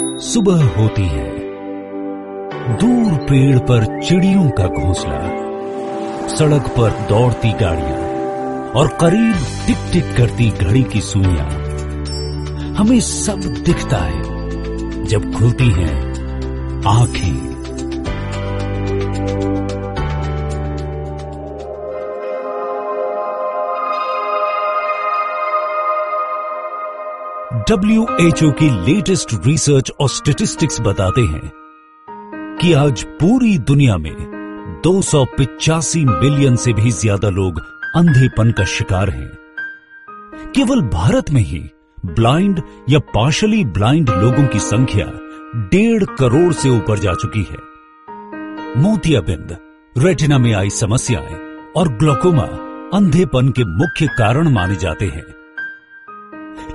सुबह होती है। दूर पेड़ पर चिड़ियों का घोंसला। सड़क पर दौड़ती गाड़ियाँ और करीब टिक टिक करती घड़ी की सुइया। हमें सब दिखता है जब खुलती हैं आँखें। डब्ल्यू एच ओ की लेटेस्ट रिसर्च और स्टेटिस्टिक्स बताते हैं कि आज पूरी दुनिया में दो मिलियन से भी ज़्यादा लोग अंधेपन का शिकार हैं। केवल भारत में ही ब्लाइंड या पार्शली ब्लाइंड लोगों की संख्या डेढ़ करोड़ से ऊपर जा चुकी है। मोतियाबिंद रेटिना में आई समस्याएँ और ग्लोकोमा अंधेपन के मुख्य कारण माने जाते हैं।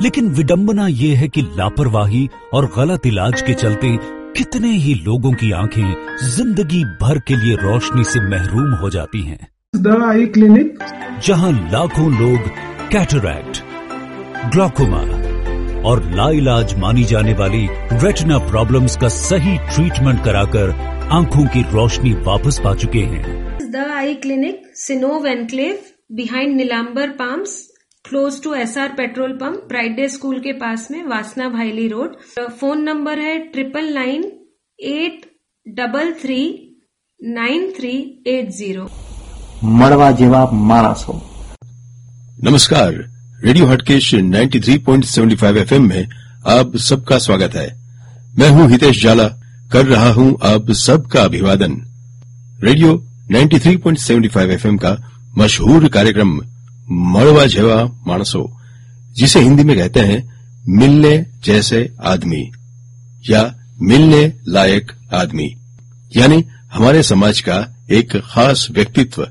लेकिन विडंबना यह है कि लापरवाही और गलत इलाज के चलते कितने ही लोगों की आँखें ज़िंदगी भर के लिए रोशनी से महरूम हो जाती हैं। The eye clinic? जहाँ लाखों लोग कैटरैक्ट ग्लोकोमा और लाइलाज मानी जाने वाली रेटिना प्रॉब्लम्स का सही ट्रीटमेंट कराकर आँखों की रोशनी वापस पा चुके हैं। The eye clinic सिनोव enclave behind Nilambar palms close to S R petrol pump प्राइडे day school के पास में Vasna Bhayli road phone number है triple nine eight double three nine three eight zero मड़वा जेवा मानसो नमस्कार रेडियो हटकेश 93.75 एफएम में आप सबका स्वागत है। मैं हूँ हितेश जाला कर रहा हूँ आप सबका अभिवादन। रेडियो 93.75 एफएम का मशहूर कार्यक्रम मड़वा जेवा मानसो जिसे हिंदी में कहते हैं मिलने जैसे आदमी या मिलने लायक आदमी यानी हमारे समाज का एक खास व्यक्तित्व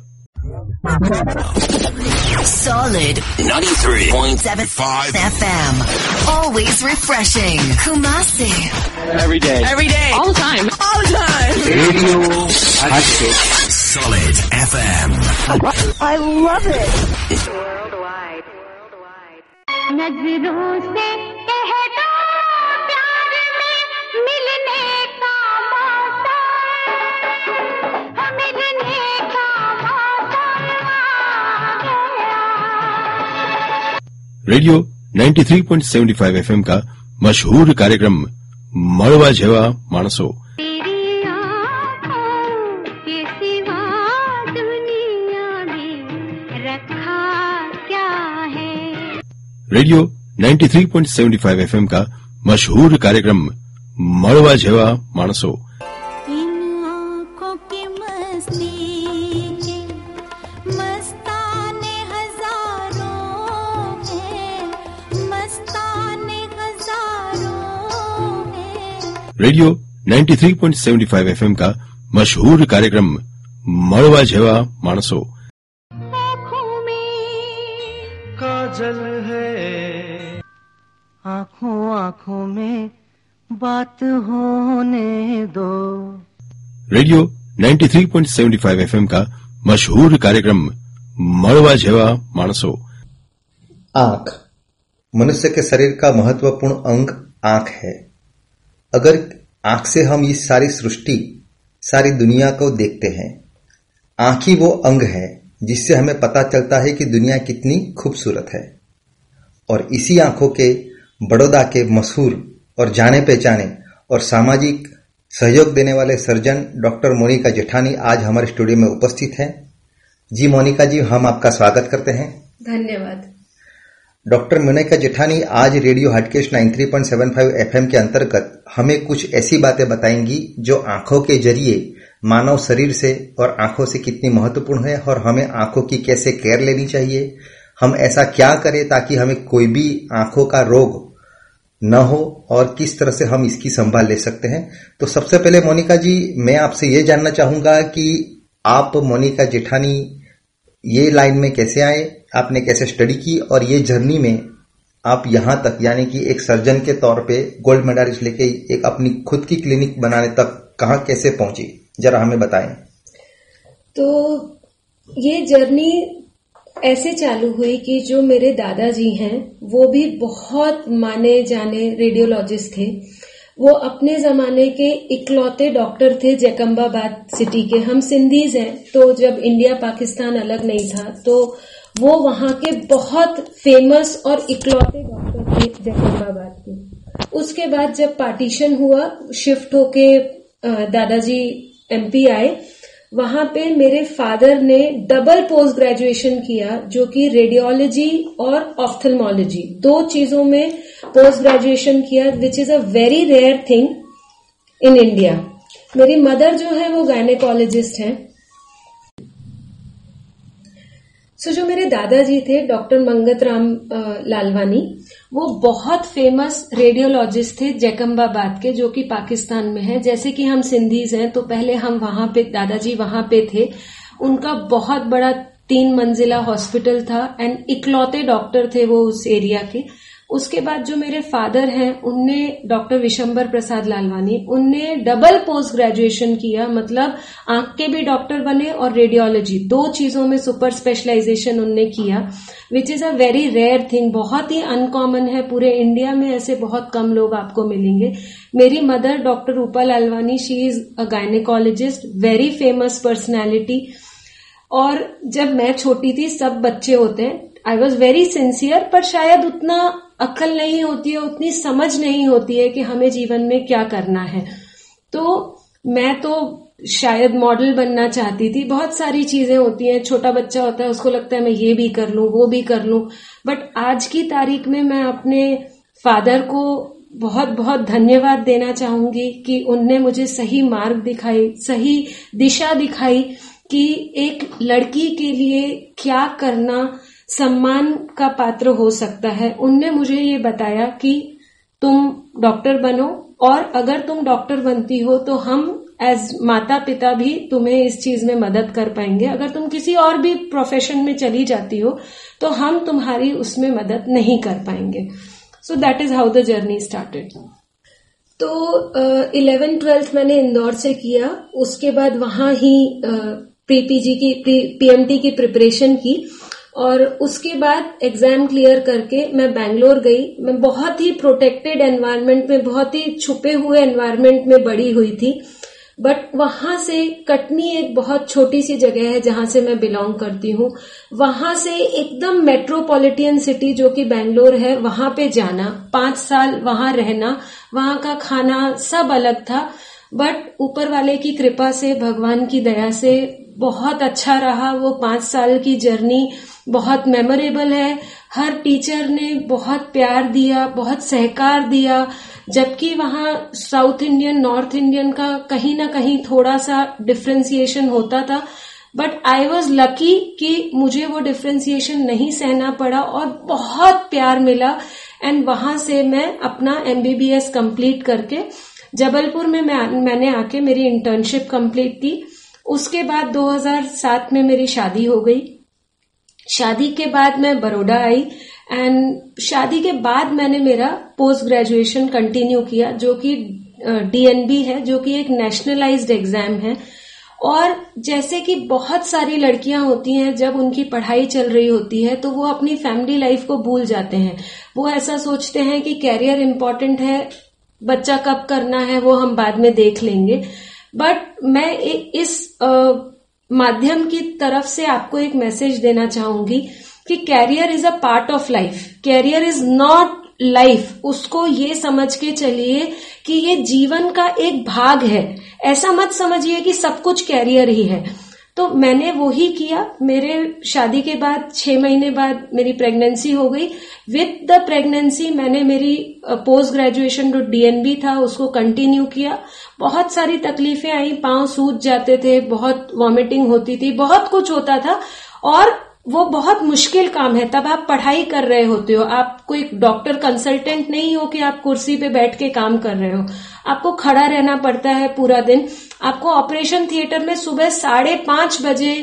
Solid 93.75 FM. Always refreshing. Kumasi. Every day. Every day. All the time. All the time. Radio Hatchet. Solid FM. I love it. नज़रों से कह दो प्यार में मिलने का मौसम हाँ, मिलने का मौसम रेडियो 93.75 एफएम का मशहूर कार्यक्रम मड़वा जेवा मानसो रेडियो 93.75 एफएम का मशहूर कार्यक्रम मड़वा जेवा मानसो। रेडियो 93.75 एफएम का मशहूर कार्यक्रम मड़वा जेवा मानसो। आँखों आँखों में बात होने दो। रेडियो 93.75 एफएम का मशहूर कार्यक्रम मड़वा जेवा मानसो। आँख मनुष्य के शरीर का महत्वपूर्ण अंग आँख है। अगर आँख से हम इस सारी सृष्टि सारी दुनिया को देखते हैं आँख ही वो अंग है जिससे हमें पता चलता है कि दुनिया कितनी खूबसूरत है। और इसी आँखों के बड़ौदा के मशहूर और जाने पहचाने और सामाजिक सहयोग देने वाले सर्जन डॉक्टर मोनिका जेठानी आज हमारे स्टूडियो में उपस्थित हैं। जी मोनिका जी हम आपका स्वागत करते हैं। धन्यवाद। डॉक्टर मोनिका जेठानी आज रेडियो हटकेश 93.75 एफएम के अंतर्गत हमें कुछ ऐसी बातें बताएँगी जो आँखों के ज़रिए मानव शरीर से और आँखों से कितनी महत्वपूर्ण है और हमें आँखों की कैसे केयर लेनी चाहिए हम ऐसा क्या करें ताकि हमें कोई भी आँखों का रोग न हो और किस तरह से हम इसकी संभाल ले सकते हैं। तो सबसे पहले मोनिका जी, मैं आपसे ये जानना चाहूँगा कि आप मोनिका जेठानी, ये लाइन में कैसे आए? आपने कैसे स्टडी की? और ये जर्नी में आप यहाँ तक, यानी कि एक सर्जन के तौर पे गोल्ड मेडलिस्ट लेके एक अपनी खुद की क्लिनिक बनाने तक कहाँ कैसे पहुँची? जरा हमें बताएँ। तो ये जर्नी ऐसे चालू हुई कि जो मेरे दादाजी हैं, वो भी बहुत माने जाने रेडियोलॉजिस्ट थे। वो अपने जमाने के इकलौते डॉक्टर थे जैकम्बाबाद सिटी के। हम सिंधीज हैं तो जब इंडिया पाकिस्तान अलग नहीं था तो वो वहाँ के बहुत फ़ेमस और इकलौते डॉक्टर थे जैकम्बाबाद के। उसके बाद जब पार्टीशन हुआ शिफ्ट होके दादाजी एमपी आए वहाँ पे मेरे फादर ने डबल पोस्ट ग्रेजुएशन किया, जो कि रेडियोलॉजी और ऑफ्थल्मोलॉजी दो चीज़ों में पोस्ट ग्रेजुएशन किया which is a very rare thing in India मेरी मदर जो है, वो गायनेकोलॉजिस्ट हैं। सो so, जो मेरे दादाजी थे डॉक्टर मंगत राम लालवानी वो बहुत फ़ेमस रेडियोलॉजिस्ट थे जैकम्बाबाद के जो कि पाकिस्तान में है। जैसे कि हम सिंधीज हैं तो पहले हम वहाँ पे दादाजी वहाँ पे थे। उनका बहुत बड़ा तीन मंजिला हॉस्पिटल था एंड इकलौते डॉक्टर थे वो उस एरिया के। उसके बाद जो मेरे फादर हैं, उनने डॉक्टर विशंबर प्रसाद लालवानी, उनने डबल पोस्ट ग्रेजुएशन किया मतलब आँख के भी डॉक्टर बने और रेडियोलॉजी दो चीज़ों में सुपर स्पेशलाइजेशन उनने किया which is a very rare thing बहुत ही अनकॉमन है, पूरे इंडिया में ऐसे बहुत कम लोग आपको मिलेंगे। मेरी mother doctor Rupa Lalwani she is a gynaecologist very famous personality और जब मैं छोटी थी, सब बच्चे होते हैं आई वॉज़ वेरी सिंसियर पर शायद उतना अक्ल नहीं होती है, उतनी समझ नहीं होती है कि हमें जीवन में क्या करना है। तो मैं तो शायद मॉडल बनना चाहती थी। बहुत सारी चीज़ें होती हैं। छोटा बच्चा होता है, उसको लगता है मैं ये भी कर लूँ, वो भी कर लूँ। बट आज की तारीख में मैं अपने फादर को बहुत बहुत धन्यवाद देना चाहूँगी कि उनने मुझे सही मार्ग दिखाई, सही दिशा दिखाई कि एक लड़की के लिए क्या करना सम्मान का पात्र हो सकता है। उनने मुझे ये बताया कि तुम डॉक्टर बनो और अगर तुम डॉक्टर बनती हो तो हम एज माता पिता भी तुम्हें इस चीज़ में मदद कर पाएँगे। अगर तुम किसी और भी प्रोफेशन में चली जाती हो तो हम तुम्हारी उसमें मदद नहीं कर पाएँगे। So that is how the journey started तो इलेवन ट्वेल्थ मैंने इंदौर से किया। उसके बाद वहाँ ही प्री पीजी की पीएमटी की प्रिपरेशन की। और उसके बाद एग्ज़ाम क्लियर करके मैं बैंगलोर गई। मैं बहुत ही प्रोटेक्टेड एनवायरनमेंट में, बहुत ही छुपे हुए एनवायरनमेंट में बड़ी हुई थी। बट वहाँ से कटनी एक बहुत छोटी सी जगह है जहाँ से मैं बिलोंग करती हूँ। वहाँ से एकदम मेट्रोपॉलिटन सिटी जो कि बैंगलोर है, वहाँ पे जाना, पाँच साल वहाँ रहना, वहाँ का खाना सब अलग था। बट ऊपर वाले की कृपा से, भगवान की दया से बहुत अच्छा रहा वो पाँच साल की जर्नी बहुत मेमोरेबल है। हर टीचर ने बहुत प्यार दिया, बहुत सहकार दिया, जबकि वहाँ साउथ इंडियन नॉर्थ इंडियन का कहीं ना कहीं थोड़ा सा डिफ्रेंसिएशन होता था। बट आई वॉज़ लकी कि मुझे वो डिफ्रेंसिएशन नहीं सहना पड़ा और बहुत प्यार मिला। एंड वहाँ से मैं अपना एमबीबीएस कंप्लीट करके जबलपुर में मैं, मैंने आके मेरी इंटर्नशिप कंप्लीट की। उसके बाद 2007 में मेरी शादी हो गई। शादी के बाद मैं बड़ोड़ा आई एंड शादी के बाद मैंने मेरा पोस्ट ग्रेजुएशन कंटिन्यू किया जो कि डीएनबी है जो कि एक नेशनलाइज्ड एग्ज़ाम है। और जैसे कि बहुत सारी लड़कियाँ होती हैं जब उनकी पढ़ाई चल रही होती है तो वो अपनी फैमिली लाइफ को भूल जाते हैं। वो ऐसा सोचते हैं कि कैरियर इंपॉर्टेंट है बच्चा कब करना है वो हम बाद में देख लेंगे। बट मैं इस माध्यम की तरफ़ से आपको एक मैसेज देना चाहूँगी कि career is a part of life career is not life उसको ये समझ के चलिए कि ये जीवन का एक भाग है। ऐसा मत समझिए कि सब कुछ कैरियर ही है। तो मैंने वो ही किया। मेरे शादी के बाद, छह महीने बाद मेरी प्रेगनेंसी हो गई। विथ द प्रेगनेंसी मैंने मेरी पोस्ट ग्रेजुएशन जो डीएनबी था, उसको कंटिन्यू किया। बहुत सारी तकलीफें आई। पाँव सूज जाते थे, बहुत वॉमिटिंग होती थी, बहुत कुछ होता था। और वो बहुत मुश्किल काम है, तब आप पढ़ाई कर रहे होते हो आप कोई डॉक्टर कंसल्टेंट नहीं हो कि आप कुर्सी पे बैठ के काम कर रहे हो। आपको खड़ा रहना पड़ता है पूरा दिन। आपको ऑपरेशन थिएटर में सुबह साढ़े पाँच बजे,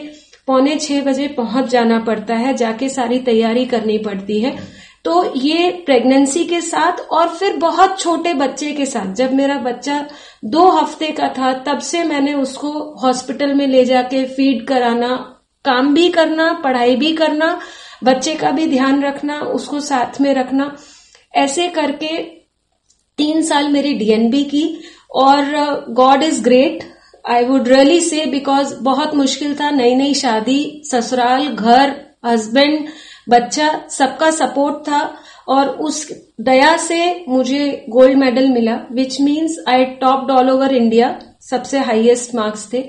पौने छह बजे पहुँच जाना पड़ता है, जाके सारी तैयारी करनी पड़ती है। तो ये प्रेगनेंसी के साथ और फिर बहुत छोटे बच्चे के साथ। जब मेरा बच्चा दो हफ़्ते का था, तब से मैंने उसको हॉस्पिटल में ले जाके फ़ीड कराना काम भी करना, पढ़ाई भी करना, बच्चे का भी ध्यान रखना, उसको साथ में रखना। ऐसे करके तीन साल मेरी डीएनबी की और god is great I would really say because बहुत मुश्किल था नई नई शादी, ससुराल, घर हस्बैंड बच्चा, सबका सपोर्ट था और उस दया से मुझे गोल्ड मेडल मिला which means I topped all over India सबसे हाईएस्ट मार्क्स थे।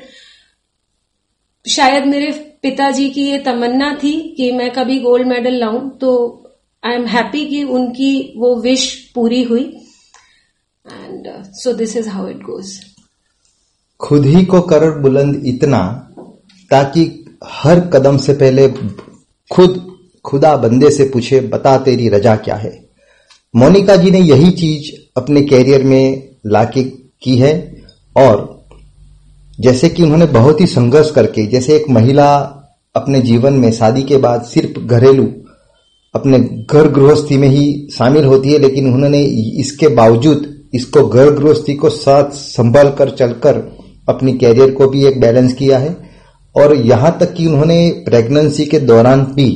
शायद मेरे पिताजी की ये तमन्ना थी कि मैं कभी गोल्ड मेडल लाऊं तो आई एम हैप्पी कि उनकी वो विश पूरी हुई। And so this is how it goes खुद ही को कर बुलंद इतना, ताकि हर कदम से पहले खुद, खुदा बंदे से पूछे, बता तेरी रजा क्या है? मोनिका जी ने यही चीज़ अपने कैरियर में लाके की है, और जैसे कि उन्होंने बहुत ही संघर्ष करके, जैसे एक महिला अपने जीवन में शादी के बाद सिर्फ़ घरेलू अपने घर गृहस्थी में ही शामिल होती है, लेकिन उन्होंने इसके बावजूद इसको घर गृहस्थी को साथ संभाल कर चलकर अपनी कैरियर को भी एक बैलेंस किया है। और यहाँ तक कि उन्होंने प्रेगनेंसी के दौरान भी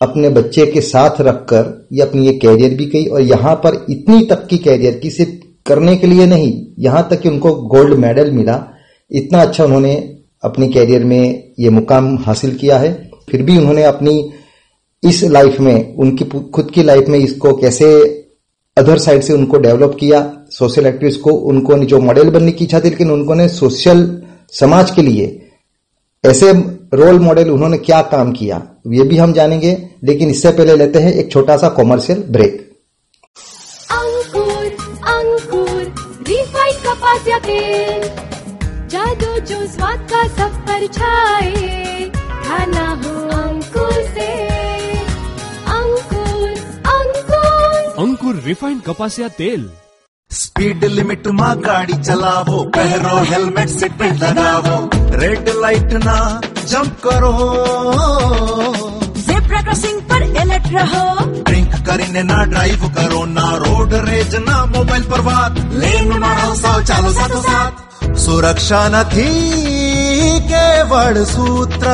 अपने बच्चे के साथ रखकर ये अपनी ये कैरियर भी की, और यहाँ पर इतनी तक की कैरियर की सिर्फ़ करने के लिए नहीं, यहाँ तक कि उनको गोल्ड मेडल मिला। इतना अच्छा उन्होंने अपनी कैरियर में ये मुकाम हासिल किया है। फिर भी उन्होंने अपनी इस लाइफ में, उनकी खुद की लाइफ में इसको कैसे अदर साइड से उनको डेवलप किया सोशल एक्टिविस्ट को, उनको जो मॉडल बनने की इच्छा थी, लेकिन उन्होंने सोशल समाज के लिए ऐसे रोल मॉडल उन्होंने क्या काम किया, ये भी हम जानेंगे, लेकिन इससे पहले लेते हैं एक छोटा सा कॉमर्शियल ब्रेक अंकुर अंकुर जादू जो स्वाद का सब पर छाए खाना हो अंकुर से अंकुर अंकुर अंकुर रिफाइंड कपासिया तेल स्पीड लिमिट में गाड़ी चलावो पहरो हेलमेट सीट बेल्ट लगावो रेड लाइट ना जंप करो जेब्रा क्रॉसिंग पर अलर्ट रहो ड्रिंक કરીને ના ડ્રાઈવ કરો ના રોડ રેજ ના મોબાઈલ પર વાત લેન માં રહો સૌ ચાલો સાથો સાથ સુરક્ષા નથી કેવળ સૂત્ર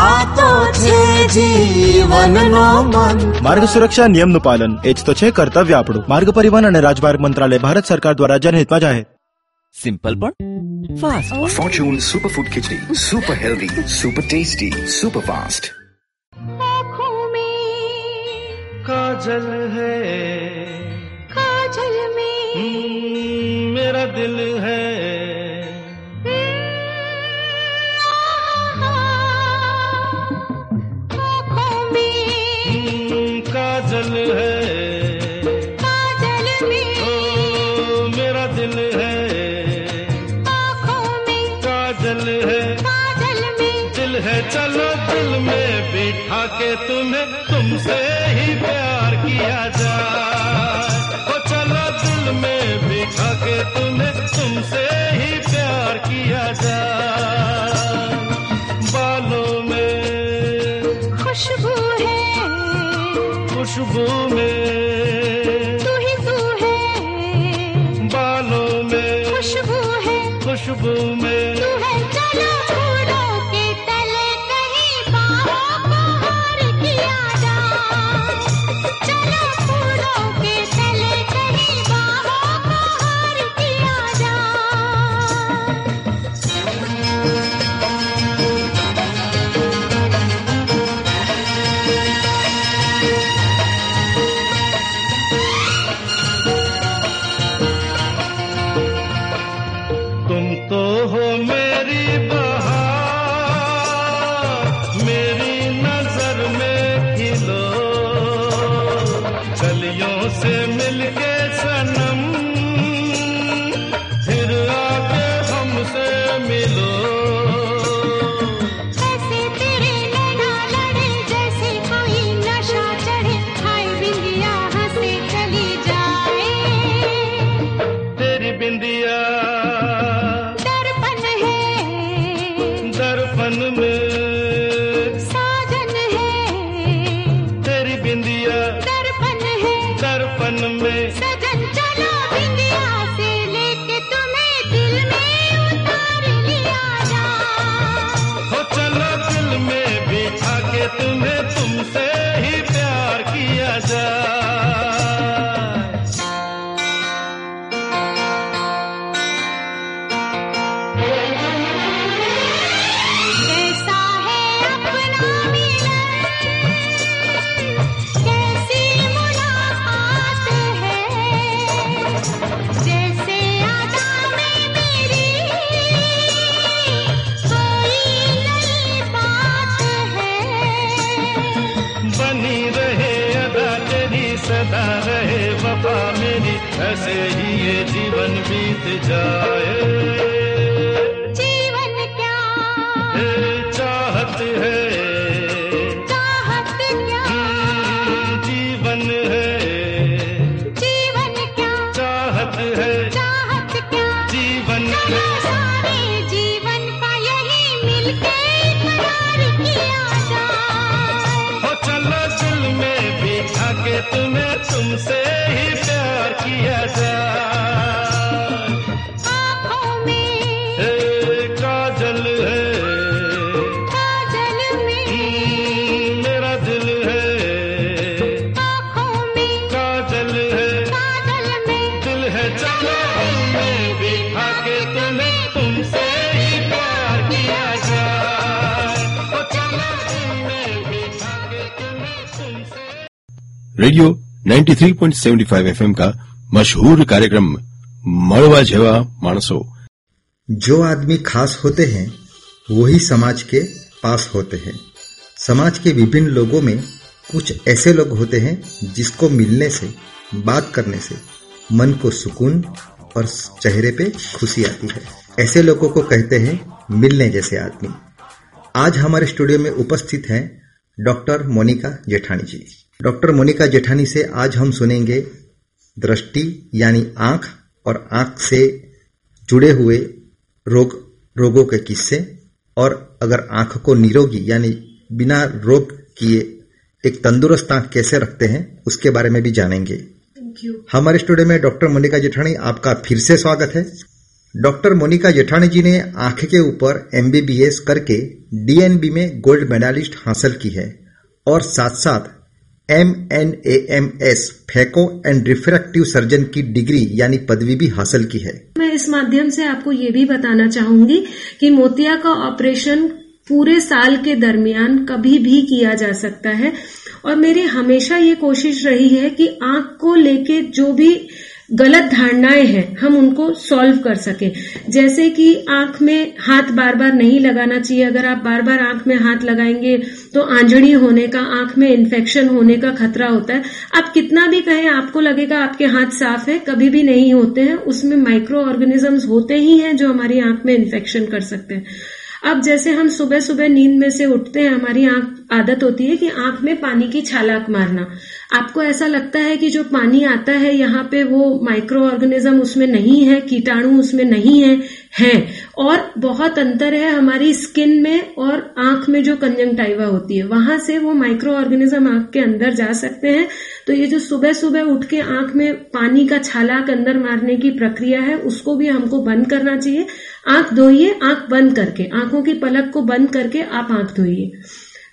આ તો છે જીવનનો મન માર્ગ સુરક્ષા નિયમનું પાલન એ જ તો છે કર્તવ્ય આપણું માર્ગ પરિવહન અને રાજમાર્ગ મંત્રાલય ભારત સરકાર દ્વારા જનહિતમાં જાહેર સિમ્પલ પણ fast Fortune Superfood Khichdi. Super healthy, super tasty, super fast. आँखों में काजल है काजल में हम्म, मेरा दिल है खुशबू में। तू ही तू है। बालों में। खुशबू है। खुशबू में। मन में। सजन चलो बिंदिया से लेके तुम्हें दिल में उतार लिया जा हो चलो दिल में बिछा के तुम्हें तुमसे बीत जाए। जीवन क्या? ए, चाहत है। चाहत क्या? जीवन है। जीवन क्या? चाहत है। चाहत क्या? जीवन चलो सारे जीवन का यही मिलके किया जाए। चलो दिल में बिठा के तुम्हें तुमसे रेडियो 93.75 एफएम का मशहूर कार्यक्रम मड़वा जेवा मानसो। जो आदमी खास होते हैं, वही समाज के पास होते हैं। समाज के विभिन्न लोगों में कुछ ऐसे लोग होते हैं जिसको मिलने से, बात करने से मन को सुकून और चेहरे पे खुशी आती है। ऐसे लोगों को कहते हैं, मिलने जैसे आदमी। आज हमारे स्टूडियो में उपस्थित हैं डॉक्टर मोनिका जेठानी जी। डॉक्टर मोनिका जेठानी से आज हम सुनेंगे दृष्टि यानी आँख और आँख से जुड़े हुए रोग रोगों के किस्से और अगर आँख को निरोगी यानी बिना रोग किए एक तंदुरुस्त आँख कैसे रखते हैं उसके बारे में भी जानेंगे। हमारे स्टूडियो में डॉक्टर मोनिका जेठानी आपका फिर से स्वागत है। डॉक्टर मोनिका जेठानी जी ने आँख के ऊपर एमबीबीएस करके डीएनबी में गोल्ड मेडलिस्ट हासिल की है और साथ साथ M N A M S phaco and refractive surgeon की डिग्री, यानी पदवी भी हासिल की है। मैं इस माध्यम से आपको ये भी बताना चाहूँगी कि मोतिया का ऑपरेशन पूरे साल के दरमियान कभी भी किया जा सकता है। और मेरी हमेशा ये कोशिश रही है कि आँख को लेके जो भी गलत धारणाएँ हैं, हम उनको सॉल्व कर सके। जैसे कि आँख में हाथ बार बार नहीं लगाना चाहिए। अगर आप बार बार आँख में हाथ लगाएँगे तो आंजड़ी होने का, आँख में इन्फेक्शन होने का खतरा होता है। आप कितना भी कहें, आपको लगेगा आपके हाथ साफ़ है, कभी भी नहीं होते हैं। उसमें माइक्रो ऑर्गेनिजम्स होते ही हैं जो हमारी आँख में इन्फेक्शन कर सकते हैं। अब जैसे हम सुबह सुबह नींद में से उठते हैं, हमारी आँख, आदत होती है कि आँख में पानी की छालाक मारना। आपको ऐसा लगता है कि जो पानी आता है यहाँ पे वो माइक्रो ऑर्गेनिज्म उसमें नहीं है, कीटाणु उसमें नहीं है है। और बहुत अंतर है हमारी स्किन में और आँख में जो कंजंक्टाइवा होती है। वहाँ से वो माइक्रो ऑर्गेनिज्म आँख के अंदर जा सकते हैं। तो ये जो सुबह सुबह उठ के आँख में पानी का छालाक अंदर मारने की प्रक्रिया है, उसको भी हमको बंद करना चाहिए। आँख धोइए, आँख बंद करके, आँखों की पलक को बंद करके आप आँख धोइए।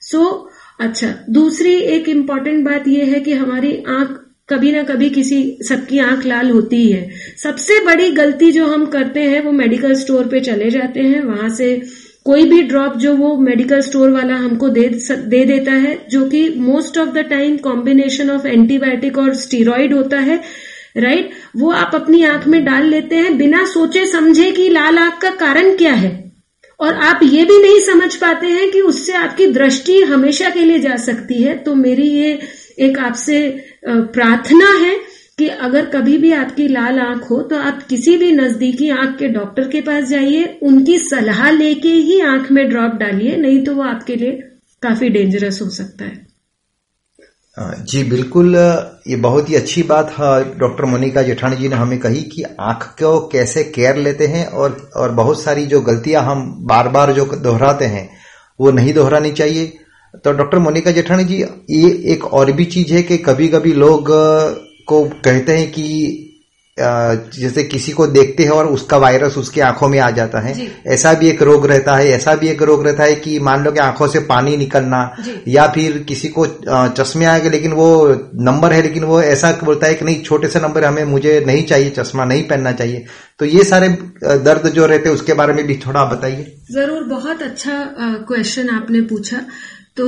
सो अच्छा दूसरी एक इंपॉर्टेंट बात यह है कि हमारी आँख कभी ना कभी किसी, सबकी आँख लाल होती ही है। सबसे बड़ी गलती जो हम करते हैं, वो मेडिकल स्टोर पे चले जाते हैं। वहाँ से कोई भी ड्रॉप जो वो मेडिकल स्टोर वाला हमको दे दे देता है, जो कि most of the time combination of antibiotic और स्टीरोइड होता है राइट वो आप अपनी आँख में डाल लेते हैं, बिना सोचे समझे कि लाल आँख का कारण क्या है। और आप ये भी नहीं समझ पाते हैं कि उससे आपकी दृष्टि हमेशा के लिए जा सकती है। तो मेरी ये एक आपसे प्रार्थना है कि अगर कभी भी आपकी लाल आँख हो तो आप किसी भी नजदीकी आँख के डॉक्टर के पास जाइए, उनकी सलाह लेके ही आँख में ड्रॉप डालिए, नहीं तो वो आपके लिए काफ़ी डेंजरस हो सकता है। जी बिल्कुल, ये बहुत ही अच्छी बात है। डॉक्टर मोनिका जेठानी जी ने हमें कही कि आँख को कैसे केयर लेते हैं और और बहुत सारी जो गलतियाँ हम बार बार जो दोहराते हैं, वो नहीं दोहरानी चाहिए। तो डॉक्टर मोनिका जेठानी जी, ये एक और भी चीज़ है कि कभी कभी लोग को कहते हैं कि जैसे किसी को देखते हैं और उसका वायरस उसकी आँखों में आ जाता है। ऐसा भी एक रोग रहता है ऐसा भी एक रोग रहता है कि मान लो कि आँखों से पानी निकलना या फिर किसी को चश्मे आएगा लेकिन वो नंबर है लेकिन वो ऐसा बोलता है कि नहीं छोटे से नंबर हमें मुझे नहीं चाहिए चश्मा नहीं पहनना चाहिए। तो ये सारे दर्द जो रहते हैं उसके बारे में भी थोड़ा बताइए। ज़रूर बहुत अच्छा क्वेश्चन आपने पूछा। तो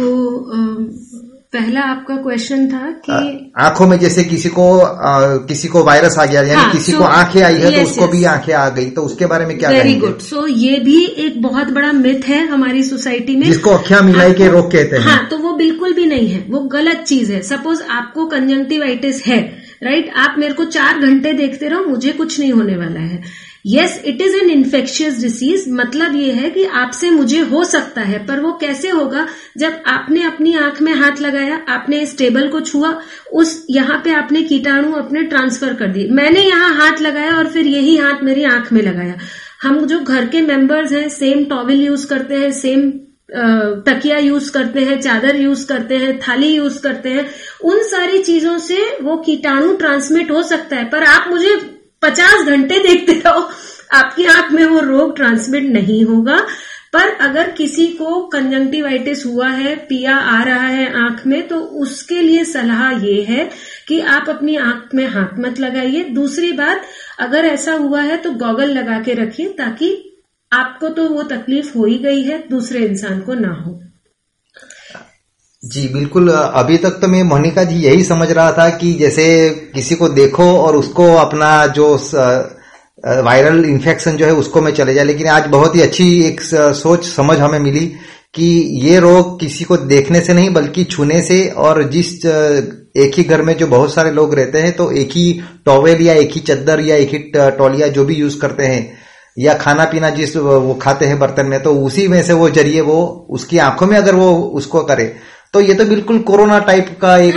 पहला आपका क्वेश्चन था कि आँखों में जैसे किसी को आ, किसी को वायरस आ गया यानी हाँ, किसी so, को आँखें आई है तो उसको yes. भी आँखें आ गई तो उसके बारे में क्या वेरी गुड सो ये भी एक बहुत बड़ा मिथ है हमारी सोसाइटी में। जिसको अखिया मिलाई के रोग कहते हैं। हाँ तो वो बिल्कुल भी नहीं है वो गलत चीज़ है। सपोज़ आपको कंजंक्टिवाइटिस है राइट आप मेरे को चार घंटे देखते रहो मुझे कुछ नहीं होने वाला है। Yes it is an infectious disease मतलब ये है कि आपसे मुझे हो सकता है, पर वो कैसे होगा? जब आपने अपनी आँख में हाथ लगाया, आपने इस टेबल को छुआ, उस यहाँ पे आपने कीटाणु अपने ट्रांसफ़र कर दिए। मैंने यहाँ हाथ लगाया और फिर यही हाथ मेरी आँख में लगाया। हम जो घर के मेंबर्स हैं सेम टॉवल यूज़ करते हैं सेम तकिया यूज़ करते हैं, चादर यूज़ करते हैं, थाली यूज़ करते हैं। उन सारी चीज़ों से वो कीटाणु ट्रांसमिट हो सकता है, पर आप मुझे पचास घंटे देखते आपकी आँख में वो रोग ट्रांसमिट नहीं होगा। पर अगर किसी को कंजंक्टिवाइटिस हुआ है, पिया आ रहा है आँख में तो उसके लिए सलाह ये है कि आप अपनी आँख में हाथ मत लगाइए। दूसरी बात, अगर ऐसा हुआ है तो गॉगल लगा के रखिए ताकि आपको तो वो तकलीफ़ हो ही गई है, दूसरे इंसान को ना हो। जी, बिल्कुल। अभी तक तो मैं मोनिका जी यही समझ रहा था कि जैसे किसी को देखो और उसको अपना जो वायरल इन्फेक्शन जो है उसको में चले जाए। लेकिन आज बहुत ही अच्छी एक सोच समझ हमें मिली कि ये रोग किसी को देखने से नहीं बल्कि छूने से और जिस एक ही घर में जो बहुत सारे लोग रहते हैं तो एक ही टॉवेल या एक ही चद्दर या एक ही टॉलिया जो भी यूज़ करते हैं या खाना पीना जिस वो खाते हैं बर्तन में तो उसी में से वो ज़रिए वो उसकी आँखों में अगर वो उसको करे तो ये तो बिल्कुल कोरोना टाइप का एक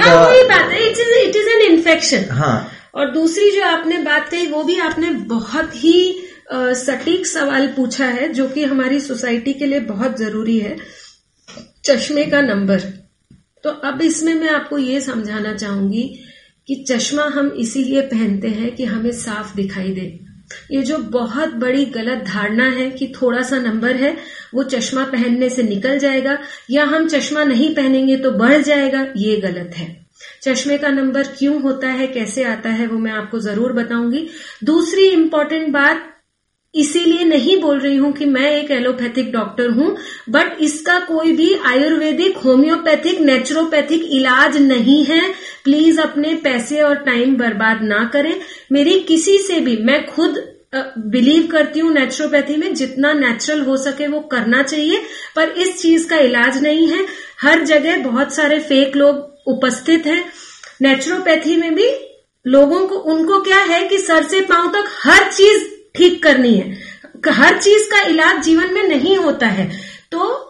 इट इज़ एन इन्फेक्शन हाँ। और दूसरी जो आपने बात कही, वो भी आपने बहुत ही सटीक सवाल पूछा है, जो कि हमारी सोसाइटी के लिए बहुत ज़रूरी है। चश्मे का नंबर। तो अब इसमें मैं आपको ये समझाना चाहूँगी कि चश्मा हम इसीलिए पहनते हैं कि हमें साफ़ दिखाई दे। ये जो बहुत बड़ी गलत धारणा है कि थोड़ा सा नंबर है, वो चश्मा पहनने से निकल जाएगा, या हम चश्मा नहीं पहनेंगे तो बढ़ जाएगा, ये गलत है। चश्मे का नंबर क्यों होता है, कैसे आता है, वो मैं आपको ज़रूर बताऊँगी। दूसरी इंपॉर्टेंट बात, इसीलिए नहीं बोल रही हूँ कि मैं एक एलोपैथिक डॉक्टर हूँ बट इसका कोई भी आयुर्वेदिक होम्योपैथिक नेचुरोपैथिक इलाज नहीं है। प्लीज़ अपने पैसे और टाइम बर्बाद ना करें। मेरी किसी से भी, मैं खुद बिलीव करती हूँ नेचुरोपैथी में, जितना नेचुरल हो सके वो करना चाहिए, पर इस चीज़ का इलाज नहीं है। हर जगह बहुत सारे फेक लोग उपस्थित है। नेचुरोपैथी में भी लोगों को, उनको क्या है कि सर से पाँव तक हर चीज़ ठीक करनी है। हर चीज़ का इलाज जीवन में नहीं होता है। तो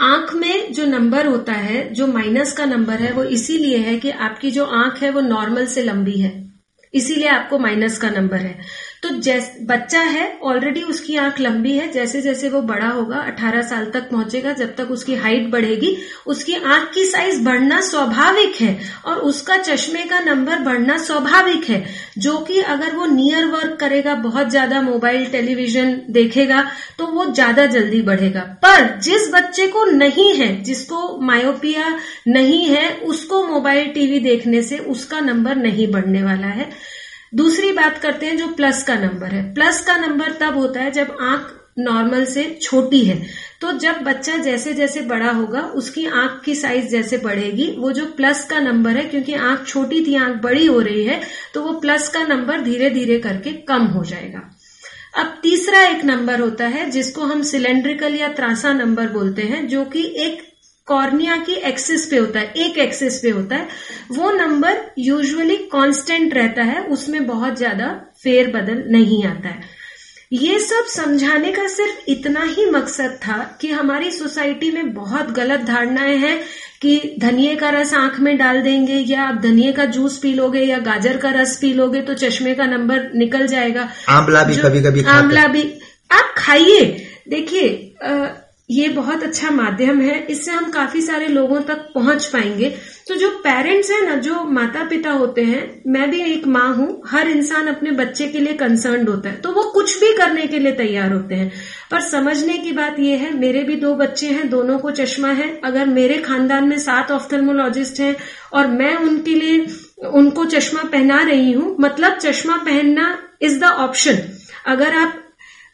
आँख में जो नंबर होता है, जो माइनस का नंबर है, वो इसीलिए है कि आपकी जो आँख है वो नॉर्मल से लंबी है। इसीलिए आपको माइनस का नंबर है। तो जैस, बच्चा है ऑलरेडी उसकी आँख लंबी है जैसे जैसे वो बड़ा होगा 18 साल तक पहुंचेगा, जब तक उसकी हाइट बढ़ेगी, उसकी आँख की साइज़ बढ़ना स्वाभाविक है और उसका चश्मे का नंबर बढ़ना स्वाभाविक है, जो कि अगर वो नियर वर्क करेगा, बहुत ज़्यादा मोबाइल टेलीविज़न देखेगा तो वो ज़्यादा जल्दी बढ़ेगा। पर जिस बच्चे को नहीं है, जिसको मायोपिया नहीं है, उसको मोबाइल टीवी देखने से उसका नंबर नहीं बढ़ने वाला है। दूसरी बात करते हैं जो प्लस का नंबर है। प्लस का नंबर तब होता है जब आँख नॉर्मल से छोटी है। तो जब बच्चा जैसे जैसे बड़ा होगा, उसकी आँख की साइज़ जैसे बढ़ेगी। वो जो प्लस का नंबर है, क्योंकि आँख छोटी थी, आँख बड़ी हो रही है तो वो प्लस का नंबर धीरे धीरे करके कम हो जाएगा। अब तीसरा एक नंबर होता है, जिसको हम सिलेंड्रिकल या त्रासा नंबर बोलते हैं, जो कि एक कॉर्निया की एक्सिस पे होता है एक एक्सिस पे होता है। वो नंबर यूजुअली कांस्टेंट रहता है उसमें बहुत ज़्यादा फेर बदल नहीं आता है। ये सब समझाने का सिर्फ़ इतना ही मकसद था कि हमारी सोसाइटी में बहुत गलत धारणाएँ हैं कि धनिए का रस आँख में डाल देंगे या आप धनिए का जूस पी लोगे या गाजर का रस पी लोगे तो चश्मे का नंबर निकल जाएगा। आंवला भी कभी कभी आंवला भी आप खाइए। देखिए ये बहुत अच्छा माध्यम है। इससे हम काफ़ी सारे लोगों तक पहुँच पाएँगे। तो जो पेरेंट्स हैं ना, जो माता पिता होते हैं, मैं भी एक माँ हूँ। हर इंसान अपने बच्चे के लिए कंसर्न होता है। तो वो कुछ भी करने के लिए तैयार होते हैं। पर समझने की बात यह है, मेरे भी दो बच्चे हैं, दोनों को चश्मा है। अगर मेरे खानदान में सात ऑफ्थेल्मोलॉजिस्ट हैं और मैं उनके लिए, उनको चश्मा पहना रही हूँ मतलब चश्मा पहनना इज़ द ऑप्शन अगर आप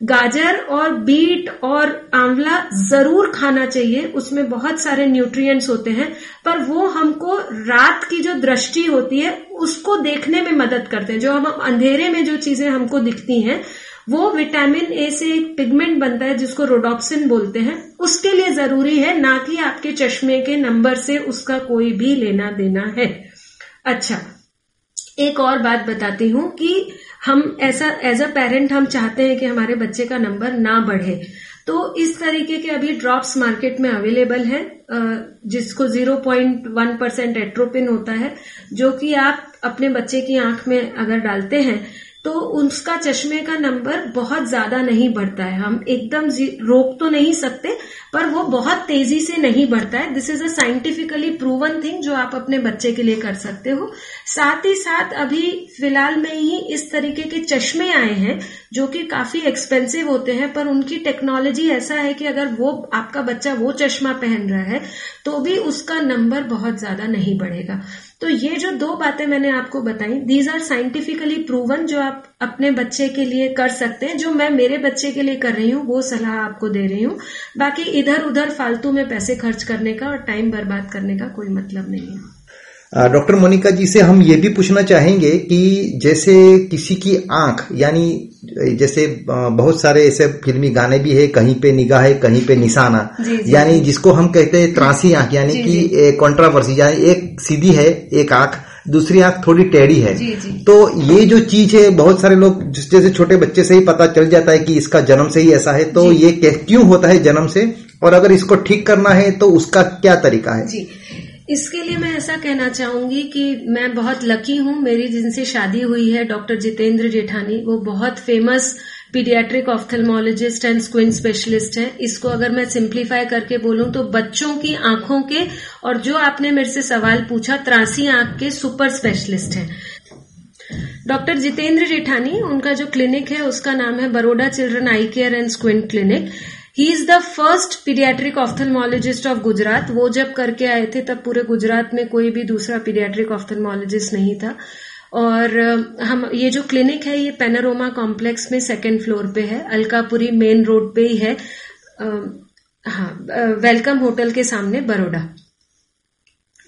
गाजर और बीट और आंवला ज़रूर खाना चाहिए। उसमें बहुत सारे न्यूट्रिएंट्स होते हैं, पर वो हमको रात की जो दृष्टि होती है, उसको देखने में मदद करते हैं। जो हम अंधेरे में जो चीज़ें हमको दिखती हैं, वो विटामिन ए से एक पिगमेंट बनता है, जिसको रोडॉप्सिन बोलते हैं। उसके लिए ज़रूरी है ना कि आपके चश्मे के नंबर से उसका कोई भी लेना देना है। अच्छा एक और बात बताती हूँ कि हम ऐसा एज अ पेरेंट हम चाहते हैं कि हमारे बच्चे का नंबर ना बढ़े। तो इस तरीके के अभी ड्रॉप्स मार्केट में अवेलेबल है जिसको 0.1 परसेंट एट्रोपिन होता है, जो कि आप अपने बच्चे की आँख में अगर डालते हैं तो उसका चश्मे का नंबर बहुत ज़्यादा नहीं बढ़ता है। हम एकदम रोक तो नहीं सकते, पर वो बहुत तेज़ी से नहीं बढ़ता है। This is a scientifically proven thing जो आप अपने बच्चे के लिए कर सकते हो। साथ ही साथ अभी फ़िलहाल में ही इस तरीके के चश्मे आए हैं, जो कि काफ़ी एक्सपेंसिव होते हैं, पर उनकी टेक्नोलॉजी ऐसा है कि अगर वो, आपका बच्चा वो चश्मा पहन रहा है तो भी उसका नंबर बहुत ज़्यादा नहीं बढ़ेगा। तो ये जो दो बातें मैंने आपको बताई दीज आर साइंटिफिकली प्रूवन जो आप अपने बच्चे के लिए कर सकते हैं, जो मैं मेरे बच्चे के लिए कर रही हूँ, वो सलाह आपको दे रही हूँ। बाकी इधर उधर फालतू में पैसे खर्च करने का और टाइम बर्बाद करने का कोई मतलब नहीं है। डॉक्टर मोनिका जी से हम ये भी पूछना चाहेंगे कि जैसे किसी की आँख यानी जैसे बहुत सारे ऐसे फिल्मी गाने भी है कहीं पे निगाह है कहीं पे निशाना। जी, जी, यानी जिसको हम कहते हैं त्रासी आँख यानी कि कंट्रावर्सी यानी एक सीधी है एक आँख दूसरी आँख थोड़ी टेढ़ी है। जी, जी. तो ये जो चीज़ है बहुत सारे लोग जैसे छोटे बच्चे से ही पता चल जाता है कि इसका जन्म से ही ऐसा है तो ये क्यों होता है जन्म से? और अगर इसको ठीक करना है तो उसका क्या तरीका है? जी। इसके लिए मैं ऐसा कहना चाहूँगी कि मैं बहुत लकी हूँ। मेरी जिनसे शादी हुई है डॉक्टर जितेंद्र जेठानी, वो बहुत famous paediatric ophthalmologist and squint specialist है। इसको अगर मैं सिंप्लीफाई करके बोलूँ तो बच्चों की आँखों के और जो आपने मेरे से सवाल पूछा, त्रासी आँख के सुपर स्पेशलिस्ट हैं। डॉक्टर जितेंद्र जेठानी, उनका जो क्लिनिक है, उसका नाम है Baroda children eye care and squint clinic he is the first paediatric ophthalmologist of Gujarat वो जब करके आए थे, तब पूरे गुजरात में कोई भी दूसरा पीडियाट्रिक ऑफ्थलमोलॉजिस्ट नहीं था। और हम, ये जो क्लिनिक है, ये पेनारोमा कॉम्प्लेक्स में सेकेंड फ्लोर पे है। अलकापुरी मेन रोड पे ही है। हाँ वेलकम होटल के सामने बड़ोड़ा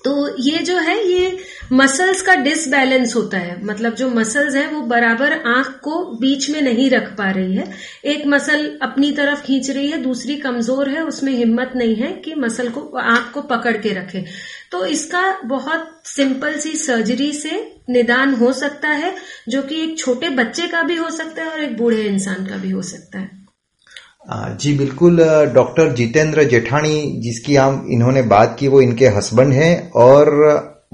तो ये जो है, ये मसल्स का डिसबैलेंस होता है। मतलब जो मसल्स हैं, वो बराबर आँख को बीच में नहीं रख पा रही है। एक मसल अपनी तरफ़ खींच रही है, दूसरी कमज़ोर है, उसमें हिम्मत नहीं है कि मसल को, आँख को पकड़ के रखे। तो इसका बहुत सिंपल सी सर्जरी से निदान हो सकता है, जो कि एक छोटे बच्चे का भी हो सकता है और एक बूढ़े इंसान का भी हो सकता है। जी, बिल्कुल डॉक्टर जितेंद्र जेठानी जिसकी हम इन्होंने बात की, वो इनके हस्बैंड हैं और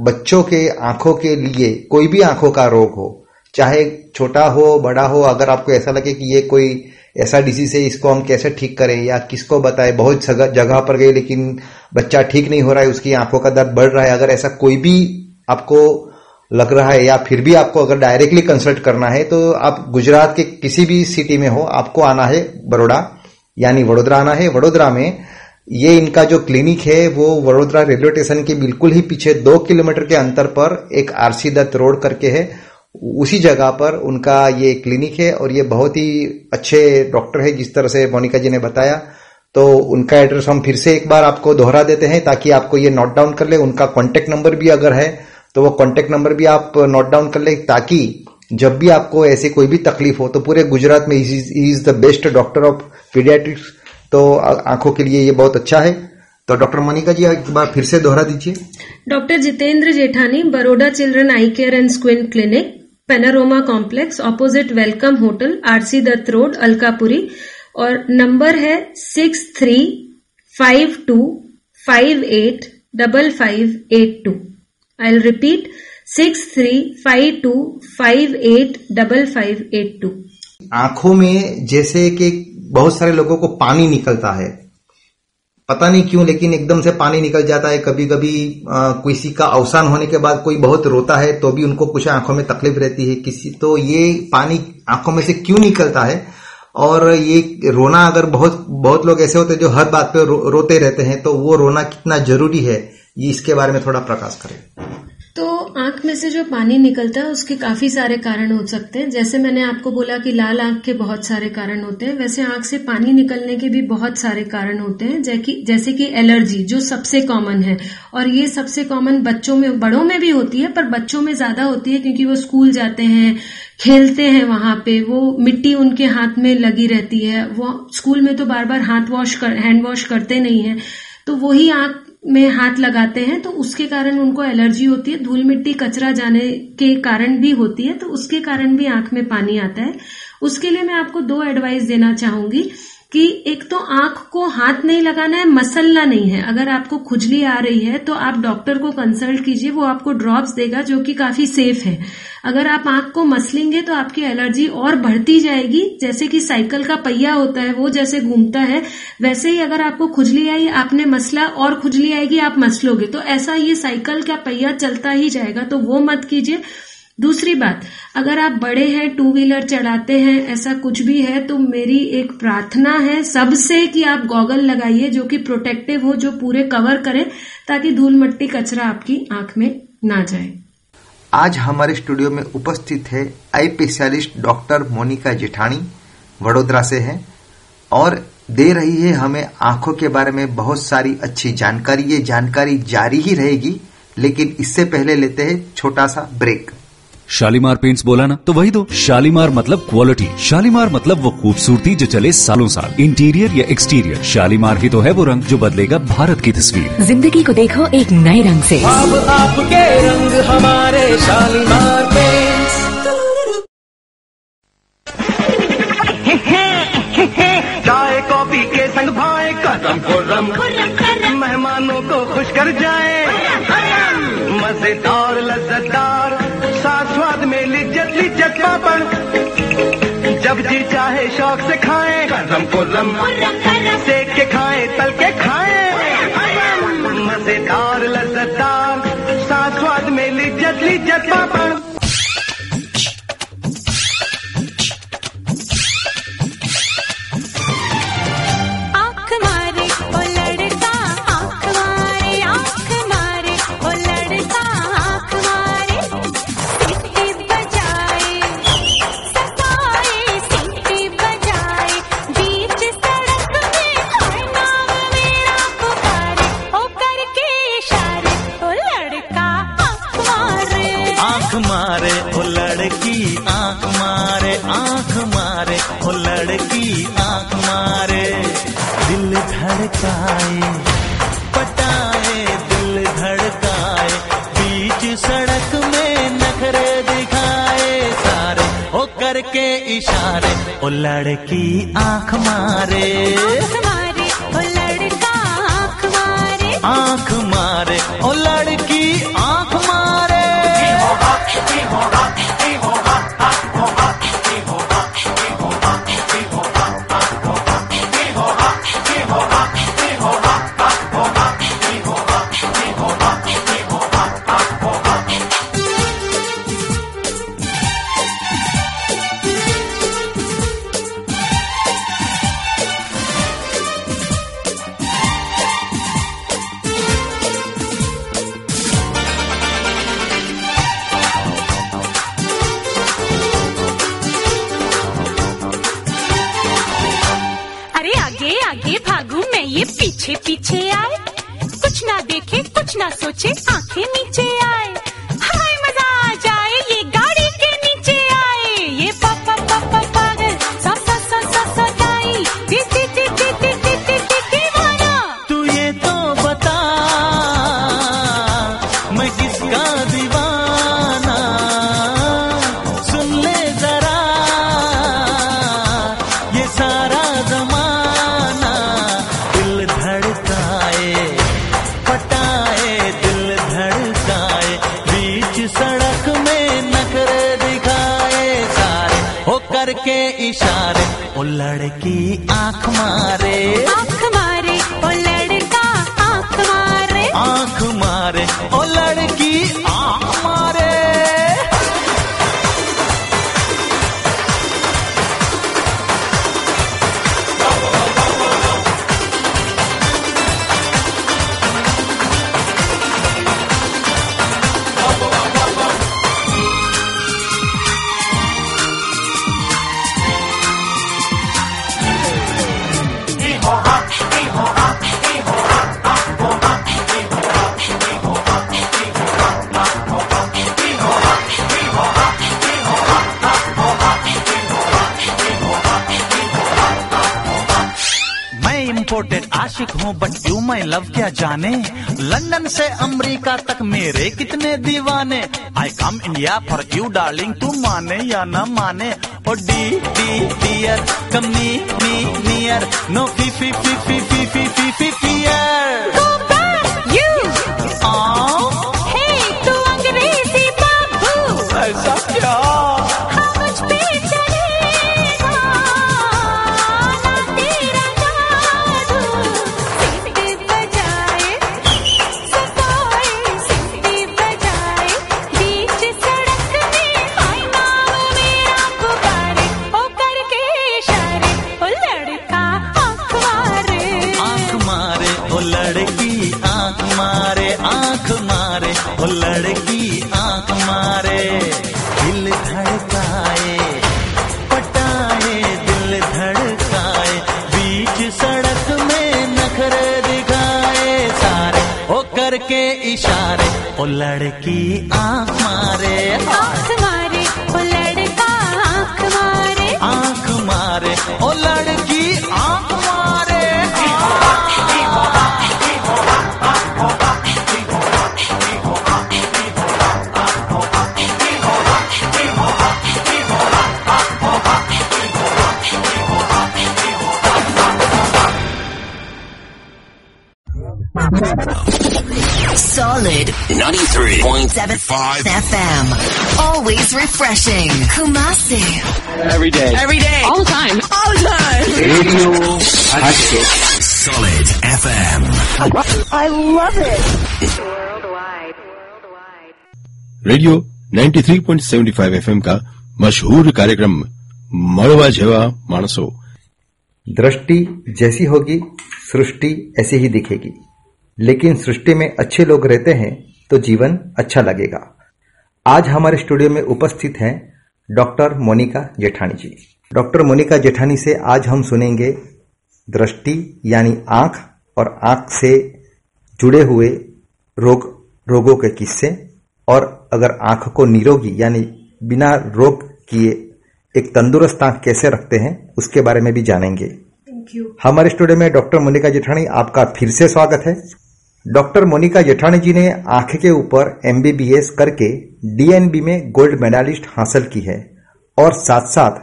बच्चों के आँखों के लिए, कोई भी आँखों का रोग हो, चाहे छोटा हो, बड़ा हो, अगर आपको ऐसा लगे कि ये कोई ऐसा डिज़ीज़ है, इसको हम कैसे ठीक करें या किसको बताएँ, बहुत जगह पर गए, लेकिन बच्चा ठीक नहीं हो रहा है, उसकी आँखों का दर्द बढ़ रहा है, अगर ऐसा कोई भी आपको लग रहा है या फिर भी आपको अगर डायरेक्टली कंसल्ट करना है तो आप गुजरात के किसी भी सिटी में हो, आपको आना है बड़ोड़ा यानी वडोदरा आना है। वडोदरा में ये इनका जो क्लिनिक है, वो वडोदरा रेलवे स्टेशन के बिल्कुल ही पीछे दो किलोमीटर के अंतर पर एक आरसी दत्त रोड करके है। उसी जगह पर उनका ये क्लिनिक है और ये बहुत ही अच्छे डॉक्टर है, जिस तरह से मोनिका जी ने बताया। तो उनका एड्रेस हम फिर से एक बार आपको दोहरा देते हैं ताकि आपको ये नोट डाउन कर ले। उनका कॉन्टेक्ट नंबर भी अगर है तो वो कॉन्टेक्ट नंबर भी आप नोट डाउन कर ले ताकि जब भी आपको ऐसे कोई भी तकलीफ़ हो तो पूरे गुजरात में is the best doctor of paediatrics तो आँखों के लिए ये बहुत अच्छा है। तो डॉक्टर मोनिका जी, एक बार फिर से दोहरा दीजिए। Doctor Jitendra Jethani Baroda children eye care and skin clinic, Panorama complex, opposite Welcome hotel, RC Dutt road, Alkapuri, और नंबर है six three five two five eight double five eight two I repeat six three five two five eight double five eight two. आँखों में जैसे कि बहुत सारे लोगों को पानी निकलता है। पता नहीं क्यों लेकिन एकदम से पानी निकल जाता है। कभी कभी किसी का अवसान होने के बाद कोई बहुत रोता है तो भी उनको कुछ आँखों में तकलीफ़ रहती है। किसी तो ये पानी आँखों में से क्यों निकलता है? और ये रोना अगर बहुत बहुत लोग ऐसे होते हैं जो हर बात पे रो, रोते रहते हैं तो वो रोना कितना ज़रूरी है ये इसके बारे में थोड़ा प्रकाश करें। तो आँख में से जो पानी निकलता है, उसके काफ़ी सारे कारण हो सकते हैं। जैसे मैंने आपको बोला कि लाल आँख के बहुत सारे कारण होते हैं, वैसे आँख से पानी निकलने के भी बहुत सारे कारण होते हैं जैसे कि एलर्जी, जो सबसे कॉमन है। और ये सबसे कॉमन बच्चों में, बड़ों में भी होती है, पर बच्चों में ज़्यादा होती है क्योंकि वो स्कूल जाते हैं, खेलते हैं वहाँ पे, वो मिट्टी उनके हाथ में लगी रहती है। वो स्कूल में तो बार बार हाथ वॉश कर हैंड वॉश करते नहीं है। तो वही आँख में हाथ लगाते हैं तो उसके कारण उनको एलर्जी होती है, धूल मिट्टी कचरा जाने के कारण भी होती है तो उसके कारण भी आँख में पानी आता है। उसके लिए मैं आपको दो एडवाइस देना चाहूँगी। कि एक तो आँख को हाथ नहीं लगाना है, मसलना नहीं है। अगर आपको खुजली आ रही है तो आप डॉक्टर को कंसल्ट कीजिए, वो आपको ड्रॉप्स देगा, जो कि काफ़ी सेफ़ है। अगर आप आँख को मसलेंगे तो आपकी एलर्जी और बढ़ती जाएगी। जैसे कि साइकिल का पहिया होता है, वो जैसे घूमता है, वैसे ही अगर आपको खुजली आई, आपने मसला और खुजली आएगी, आप मसलोगे। तो ऐसा ये साइकिल का पहिया चलता ही जाएगा तो वो मत कीजिए। दूसरी बात, अगर आप बड़े हैं टू व्हीलर चलाते हैं, ऐसा कुछ भी है तो मेरी एक प्रार्थना है सबसे कि आप गॉगल लगाइए जो कि प्रोटेक्टिव हो, जो पूरे कवर करे, ताकि धूल मट्टी कचरा आपकी आँख में ना जाए। आज हमारे स्टूडियो में उपस्थित है आई स्पेशलिस्ट डॉक्टर मोनिका जेठानी, वडोदरा से है, और दे रही है हमें आँखों के बारे में बहुत सारी अच्छी जानकारी। ये जानकारी जारी ही रहेगी, लेकिन इससे पहले लेते हैं छोटा सा ब्रेक शालीमार पेंट्स बोला ना? तो वही दो। शालीमार मतलब क्वालिटी शालीमार मतलब वो खूबसूरती जो चले सालों साल। इंटीरियर या एक्सटीरियर शालीमार ही तो है वो रंग जो बदलेगा भारत की तस्वीर। ज़िंदगी को देखो एक नए रंग ऐसी अब आपके रंग हमारे शालीमार पेंट्स चाय कॉफ़ी के संग भाए कदम खुर्रम मेहमानों को खुश कर जाए। मज़ेदार लज्जतदार पापड़ जब जी चाहे शौक से खाए कदम को लम के ओ लड़की आँख मारे। आँख मारे ओ लड़का आँख मारे। आँख noche डार्लिंग तू माने या ना माने 107.5 FM. Always refreshing. Kumasi. Every day. Every day. All the time. All the time. Radio Hatchet. Solid FM. I love it. Radio 93.75 FM का मशहूर कार्यक्रम मड़वा जेवा मानसो दृष्टि जैसी होगी सृष्टि ऐसी ही दिखेगी लेकिन सृष्टि में अच्छे लोग रहते हैं तो जीवन अच्छा लगेगा। आज हमारे स्टूडियो में उपस्थित हैं डॉक्टर मोनिका जेठानी जी। डॉक्टर मोनिका जेठानी से आज हम सुनेंगे दृष्टि यानी आँख और आँख से जुड़े हुए रोग रोगों के किस्से और अगर आँख को निरोगी यानी बिना रोग किए एक तंदुरुस्त आँख कैसे रखते हैं उसके बारे में भी जानेंगे। थैंक यू हमारे स्टूडियो में डॉक्टर मोनिका जेठानी आपका फिर से स्वागत है। डॉक्टर मोनिका जेठानी जी ने आँख के ऊपर एमबीबीएस करके डीएनबी में गोल्ड मेडलिस्ट हासिल की है और साथ साथ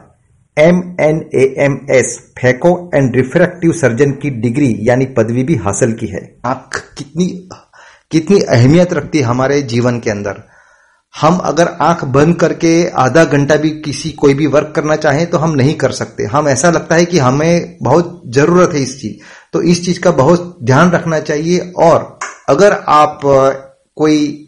M N A M S phaco and refractive surgeon की डिग्री यानी पदवी भी हासिल की है। आँख कितनी कितनी अहमियत रखती है हमारे जीवन के अंदर। हम अगर आँख बंद करके आधा घंटा भी किसी कोई भी वर्क करना चाहें तो हम नहीं कर सकते। हम ऐसा लगता है कि हमें बहुत ज़रूरत है इस चीज़। तो इस चीज़ का बहुत ध्यान रखना चाहिए। और अगर आप कोई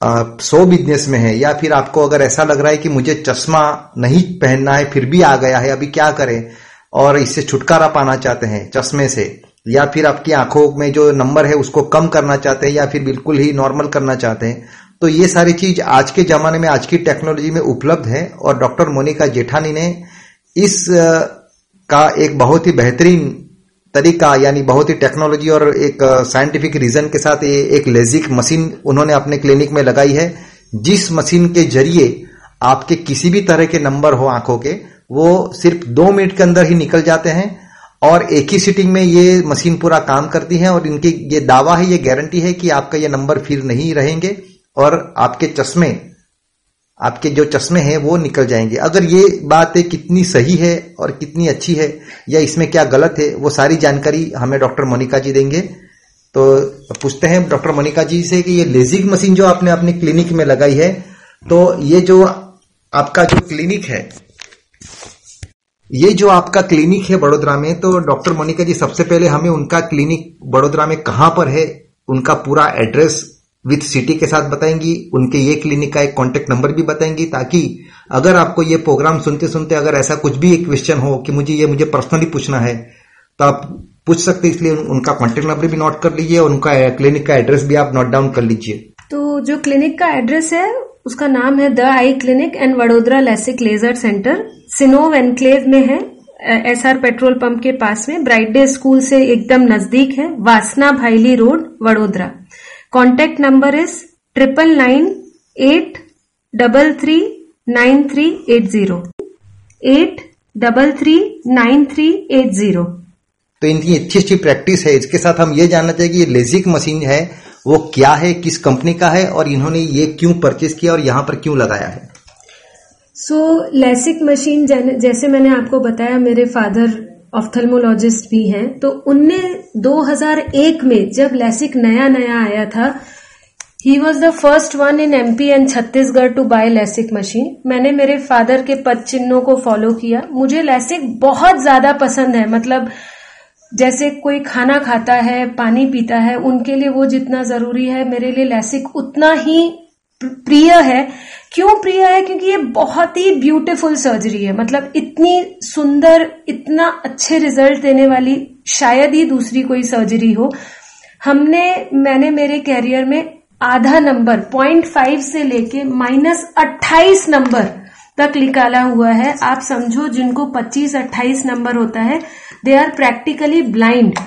सो बिज़नेस में है या फिर आपको अगर ऐसा लग रहा है कि मुझे चश्मा नहीं पहनना है, फिर भी आ गया है, अभी क्या करें? और इससे छुटकारा पाना चाहते हैं चश्मे से, या फिर आपकी आँखों में जो नंबर है उसको कम करना चाहते हैं या फिर बिल्कुल ही नॉर्मल करना चाहते हैं तो ये सारी चीज़ आज के जमाने में, आज की टेक्नोलॉजी में उपलब्ध है। और डॉक्टर मोनिका जेठानी ने इस का एक बहुत ही बेहतरीन तरीका, यानी बहुत ही टेक्नोलॉजी और एक साइंटिफिक रीजन के साथ एक लेजिक मशीन उन्होंने अपने क्लिनिक में लगाई है। जिस मशीन के ज़रिए आपके किसी भी तरह के नंबर हो आँखों के, वो सिर्फ़ दो मिनट के अंदर ही निकल जाते हैं और एक ही सीटिंग में ये मशीन पूरा काम करती है और इनकी ये दावा है, ये गारंटी है कि आपका ये नंबर फिर नहीं रहेंगे और आपके चश्मे आपके जो चश्मे हैं, वो निकल जाएँगे। अगर ये बात है कितनी सही है और कितनी अच्छी है, या इसमें क्या गलत है, वो सारी जानकारी हमें डॉक्टर मोनिका जी देंगे। तो पूछते हैं डॉक्टर मोनिका जी से कि ये लेजिक मशीन जो आपने अपने क्लिनिक में लगाई है तो ये जो आपका जो क्लिनिक है, ये जो आपका क्लिनिक है बड़ोदरा में तो डॉक्टर मोनिका जी सबसे पहले हमें उनका क्लिनिक बड़ोदरा में कहाँ पर है, उनका पूरा एड्रेस विथ सिटी के साथ बताएँगी, उनके ये क्लिनिक का एक कॉन्टेक्ट नंबर भी बताएँगी, ताकि अगर आपको ये प्रोग्राम सुनते सुनते अगर ऐसा कुछ भी एक क्वेश्चन हो कि मुझे ये मुझे पर्सनली पूछना है तो आप पूछ सकते इसलिए उनका कॉन्टेक्ट नंबर भी नोट कर लीजिए और उनका क्लिनिक का एड्रेस भी आप नोट डाउन कर लीजिए। तो जो क्लिनिक का एड्रेस है, उसका नाम है the eye clinic and Vadodara LASIK laser centre सिनोव enclave में है एस आर पेट्रोल पंप के पास में ब्राइट डे स्कूल से एकदम नज़दीक है Vasna Bhayli road Vadodara contact number is triple nine eight double three nine three eight zero eight double three nine three eight zero तो इनकी अच्छी अच्छी प्रैक्टिस है इसके साथ हम ये जानना चाहिए कि ये लेजिक मशीन है वो क्या है किस कंपनी का है और इन्होंने ये क्यों परचेज किया और यहाँ पर क्यों लगाया है? सो लेसिक मशीन जैसे मैंने आपको बताया मेरे फादर ऑफ्थल्मोलॉजिस्ट भी हैं तो उनने 2001 में जब लेसिक नया नया आया था he was the first one in MP and Chhattisgarh to buy LASIK machine मैंने मेरे फादर के पद चिन्हों को फॉलो किया। मुझे लेसिक बहुत ज़्यादा पसंद है मतलब जैसे कोई खाना खाता है, पानी पीता है, उनके लिए वो जितना ज़रूरी है, मेरे लिए लेसिक उतना ही प्रिय है। क्यों प्रिय है? क्योंकि ये बहुत ही ब्यूटीफुल सर्जरी है। मतलब इतनी सुंदर, इतना अच्छे रिज़ल्ट देने वाली शायद ही दूसरी कोई सर्जरी हो। हमने, मैंने मेरे कैरियर में आधा नंबर पॉइंट फाइव से लेके माइनस अट्ठाईस नंबर तक निकाला हुआ है। आप समझो, जिनको 25-28 नंबर होता है दे आर प्रैक्टिकली ब्लाइंड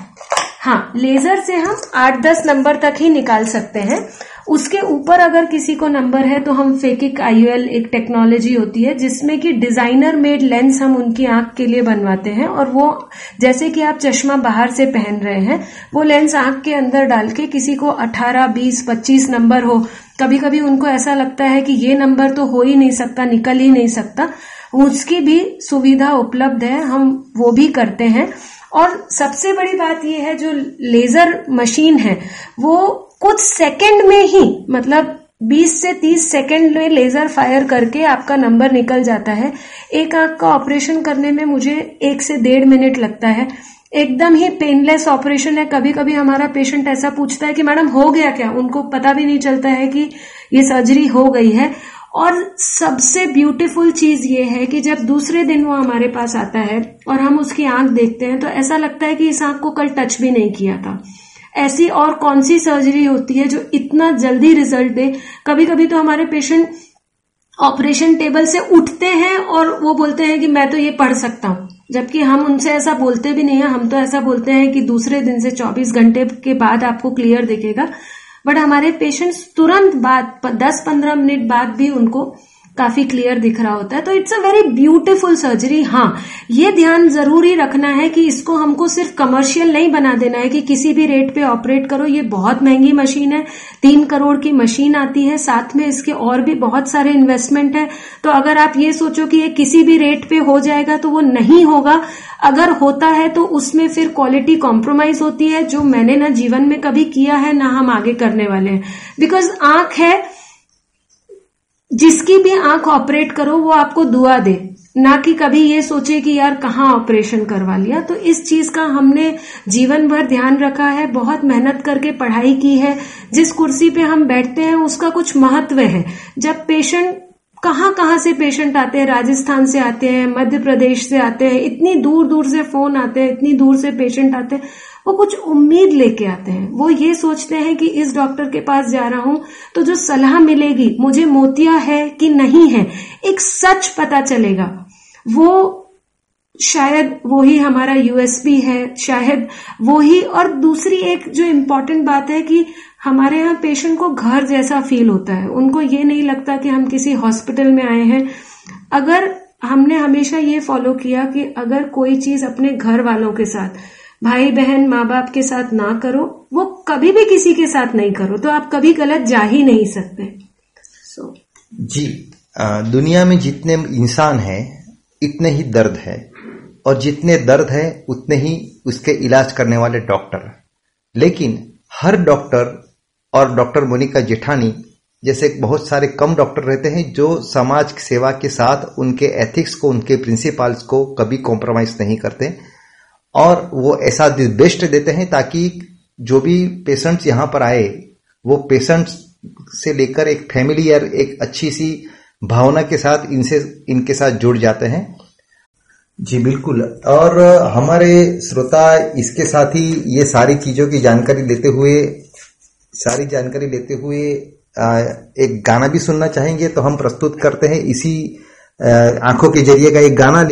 हाँ लेजर से हम 8-10 नंबर तक ही निकाल सकते हैं। उसके ऊपर अगर किसी को नंबर है तो हम फेकिक आईयूएल एक टेक्नोलॉजी होती है जिसमें कि डिज़ाइनर मेड लेंस हम उनकी आँख के लिए बनवाते हैं और वो जैसे कि आप चश्मा बाहर से पहन रहे हैं वो लेंस आँख के अंदर डाल के किसी को 18, 20, 25 नंबर हो कभी कभी उनको ऐसा लगता है कि ये नंबर तो हो ही नहीं सकता निकल ही नहीं सकता उसकी भी सुविधा उपलब्ध है हम वो भी करते हैं। और सबसे बड़ी बात यह है, जो लेजर मशीन है, वो कुछ सेकंड में ही मतलब 20 से 30 सेकंड में लेजर फायर करके आपका नंबर निकल जाता है। एक आँख का ऑपरेशन करने में मुझे एक से डेढ़ मिनट लगता है। एकदम ही पेनलेस ऑपरेशन है। कभी कभी हमारा पेशेंट ऐसा पूछता है कि, मैडम, हो गया क्या? उनको पता भी नहीं चलता है कि ये सर्जरी हो गई है। और सबसे ब्यूटीफुल चीज़ ये है कि जब दूसरे दिन वो हमारे पास आता है और हम उसकी आँख देखते हैं तो ऐसा लगता है कि इस आँख को कल टच भी नहीं किया था। ऐसी और कौन सी सर्जरी होती है जो इतना जल्दी रिज़ल्ट दे? कभी कभी तो हमारे पेशेंट ऑपरेशन टेबल से उठते हैं और वो बोलते हैं कि मैं तो ये पढ़ सकता हूँ। जबकि हम उनसे ऐसा बोलते भी नहीं है। हम तो ऐसा बोलते हैं कि दूसरे दिन से 24 घंटे के बाद आपको क्लियर दिखेगा। बट हमारे पेशेंट्स तुरंत बाद 10-15 मिनट बाद भी उनको काफ़ी क्लियर दिख रहा होता है। तो it's a very beautiful surgery हाँ। ये ध्यान ज़रूरी रखना है कि इसको हमको सिर्फ़ कमर्शियल नहीं बना देना है कि किसी भी रेट पे ऑपरेट करो। ये बहुत महँगी मशीन है। तीन करोड़ की मशीन आती है। साथ में इसके और भी बहुत सारे इन्वेस्टमेंट है। तो अगर आप ये सोचो कि ये किसी भी रेट पे हो जाएगा तो वो नहीं होगा। अगर होता है तो उसमें फिर क्वालिटी कॉम्प्रोमाइज होती है, जो मैंने ना जीवन में कभी किया है, ना हम आगे करने वाले हैं। बिकॉज़ आँख है जिसकी भी आँख ऑपरेट करो, वो आपको दुआ दे। ना कि कभी ये सोचे कि यार कहाँ ऑपरेशन करवा लिया। तो इस चीज़ का हमने जीवन भर ध्यान रखा है, बहुत मेहनत करके पढ़ाई की है। जिस कुर्सी पे हम बैठते हैं, उसका कुछ महत्व है। जब पेशेंट कहाँ कहाँ से पेशेंट आते हैं, राजस्थान से आते हैं, मध्य प्रदेश से आते हैं, इतनी दूर दूर से फ़ोन आते हैं, इतनी दूर से पेशेंट आते हैं वो कुछ उम्मीद लेके आते हैं। वो ये सोचते हैं कि इस डॉक्टर के पास जा रहा हूँ तो जो सलाह मिलेगी, मुझे मोतिया है कि नहीं है, एक सच पता चलेगा। वो शायद वो ही हमारा यूएसपी है, शायद वो ही और दूसरी एक जो इम्पोर्टेंट बात है कि हमारे यहाँ पेशेंट को घर जैसा फील होता है। उनको ये नहीं लगता कि हम किसी हॉस्पिटल में आए हैं। अगर हमने हमेशा ये फॉलो किया कि अगर कोई चीज़ अपने घर वालों के साथ भाई बहन माँ बाप के साथ ना करो वो कभी भी किसी के साथ नहीं करो तो आप कभी गलत जा ही नहीं सकते। So. जी आ, दुनिया में जितने इंसान है इतने ही दर्द है। और जितने दर्द है उतने ही उसके इलाज करने वाले डॉक्टर लेकिन हर डॉक्टर और डॉक्टर मोनिका जेठानी जैसे बहुत सारे कम डॉक्टर रहते हैं जो समाज सेवा के साथ उनके एथिक्स को उनके प्रिंसिपल्स को कभी कॉम्प्रोमाइज नहीं करते। और वो ऐसा बेस्ट देते हैं ताकि जो भी पेशेंट्स यहाँ पर आए, वो पेशेंट्स से लेकर एक फैमिलियर एक अच्छी सी भावना के साथ इनसे, इनके साथ जुड़ जाते हैं। जी, बिल्कुल। और हमारे श्रोता इसके साथ ही ये सारी चीज़ों की जानकारी लेते हुए, सारी जानकारी लेते हुए एक गाना भी सुनना चाहेंगे तो हम प्रस्तुत करते हैं इसी आँखों के ज़रिए का एक गाना।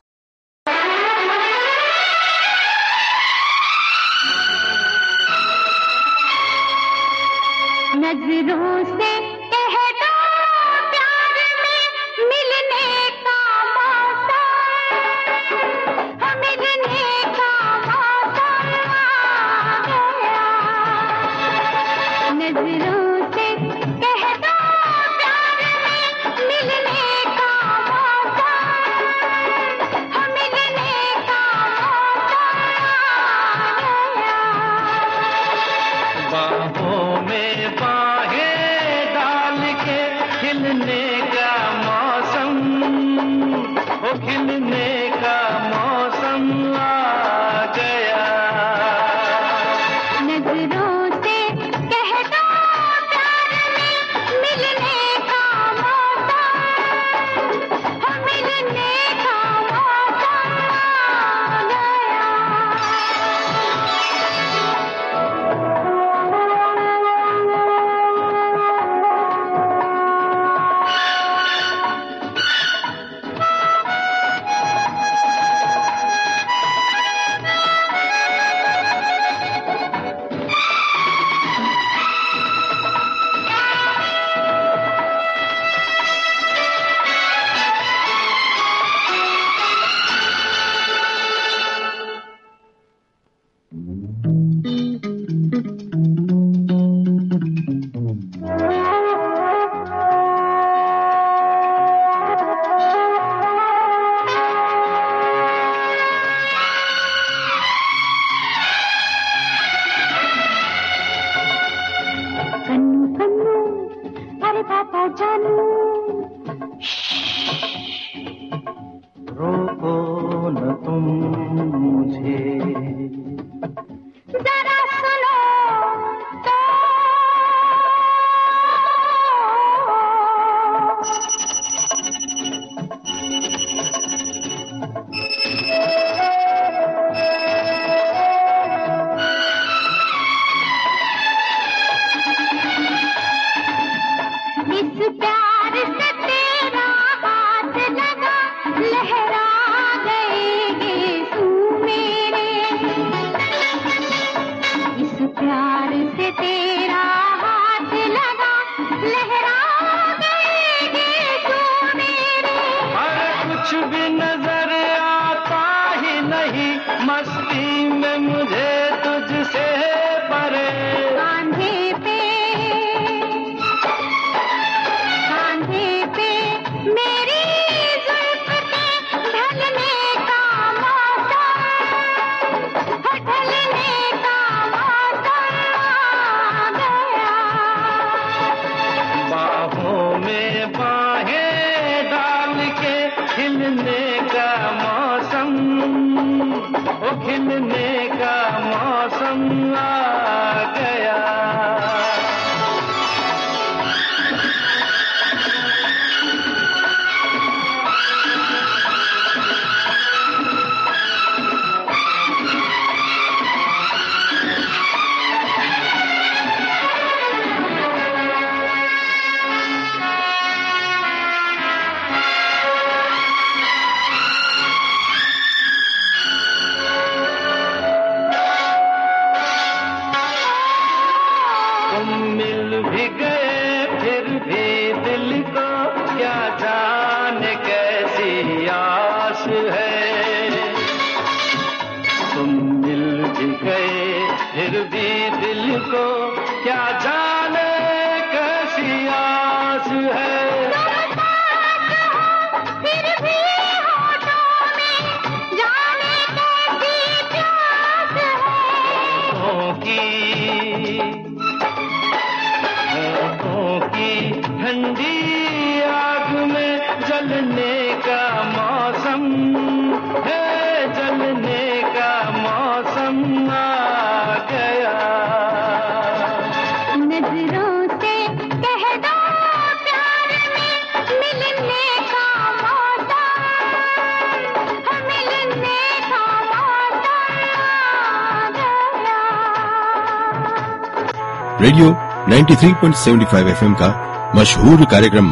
93.75 एफएम का मशहूर कार्यक्रम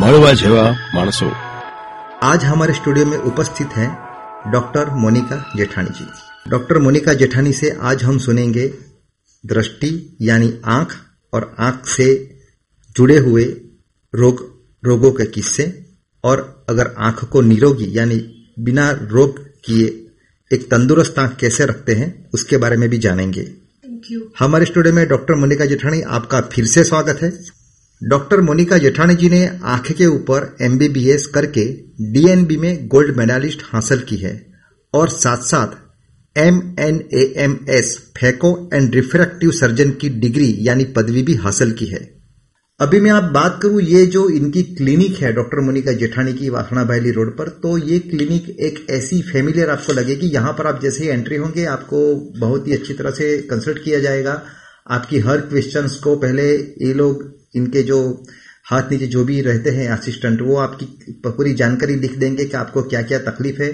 मड़वा जेवा मानसो। आज हमारे स्टूडियो में उपस्थित हैं डॉक्टर मोनिका जेठानी जी। डॉक्टर मोनिका जेठानी से आज हम सुनेंगे दृष्टि यानी आँख और आँख से जुड़े हुए रोग, रोगों के किस्से और अगर आँख को निरोगी यानी बिना रोग किए एक तंदुरुस्त आँख कैसे रखते हैं, उसके बारे में भी जानेंगे। हमारे स्टूडियो में डॉक्टर मोनिका जेठानी, आपका फिर से स्वागत है। डॉक्टर मोनिका जेठानी जी ने आँख के ऊपर एमबीबीएस करके डीएनबी में गोल्ड मेडलिस्ट हासिल की है और साथ साथ M N A M S phaco and refractive surgeon की डिग्री, यानी पदवी भी हासिल की है। अभी मैं आप बात करूँ ये जो इनकी क्लिनिक है, डॉक्टर मोनिका जेठानी की वासना बैली रोड पर तो ये क्लिनिक एक ऐसी फेमिलियर आपको लगेगी। यहाँ पर आप जैसे ही एंट्री होंगे, आपको बहुत ही अच्छी तरह से कंसल्ट किया जाएगा। आपकी हर क्वेश्चंस को पहले ये लोग, इनके जो हाथ नीचे जो भी रहते हैं असिस्टेंट वो आपकी पूरी जानकारी लिख देंगे कि आपको क्या क्या तकलीफ़ है।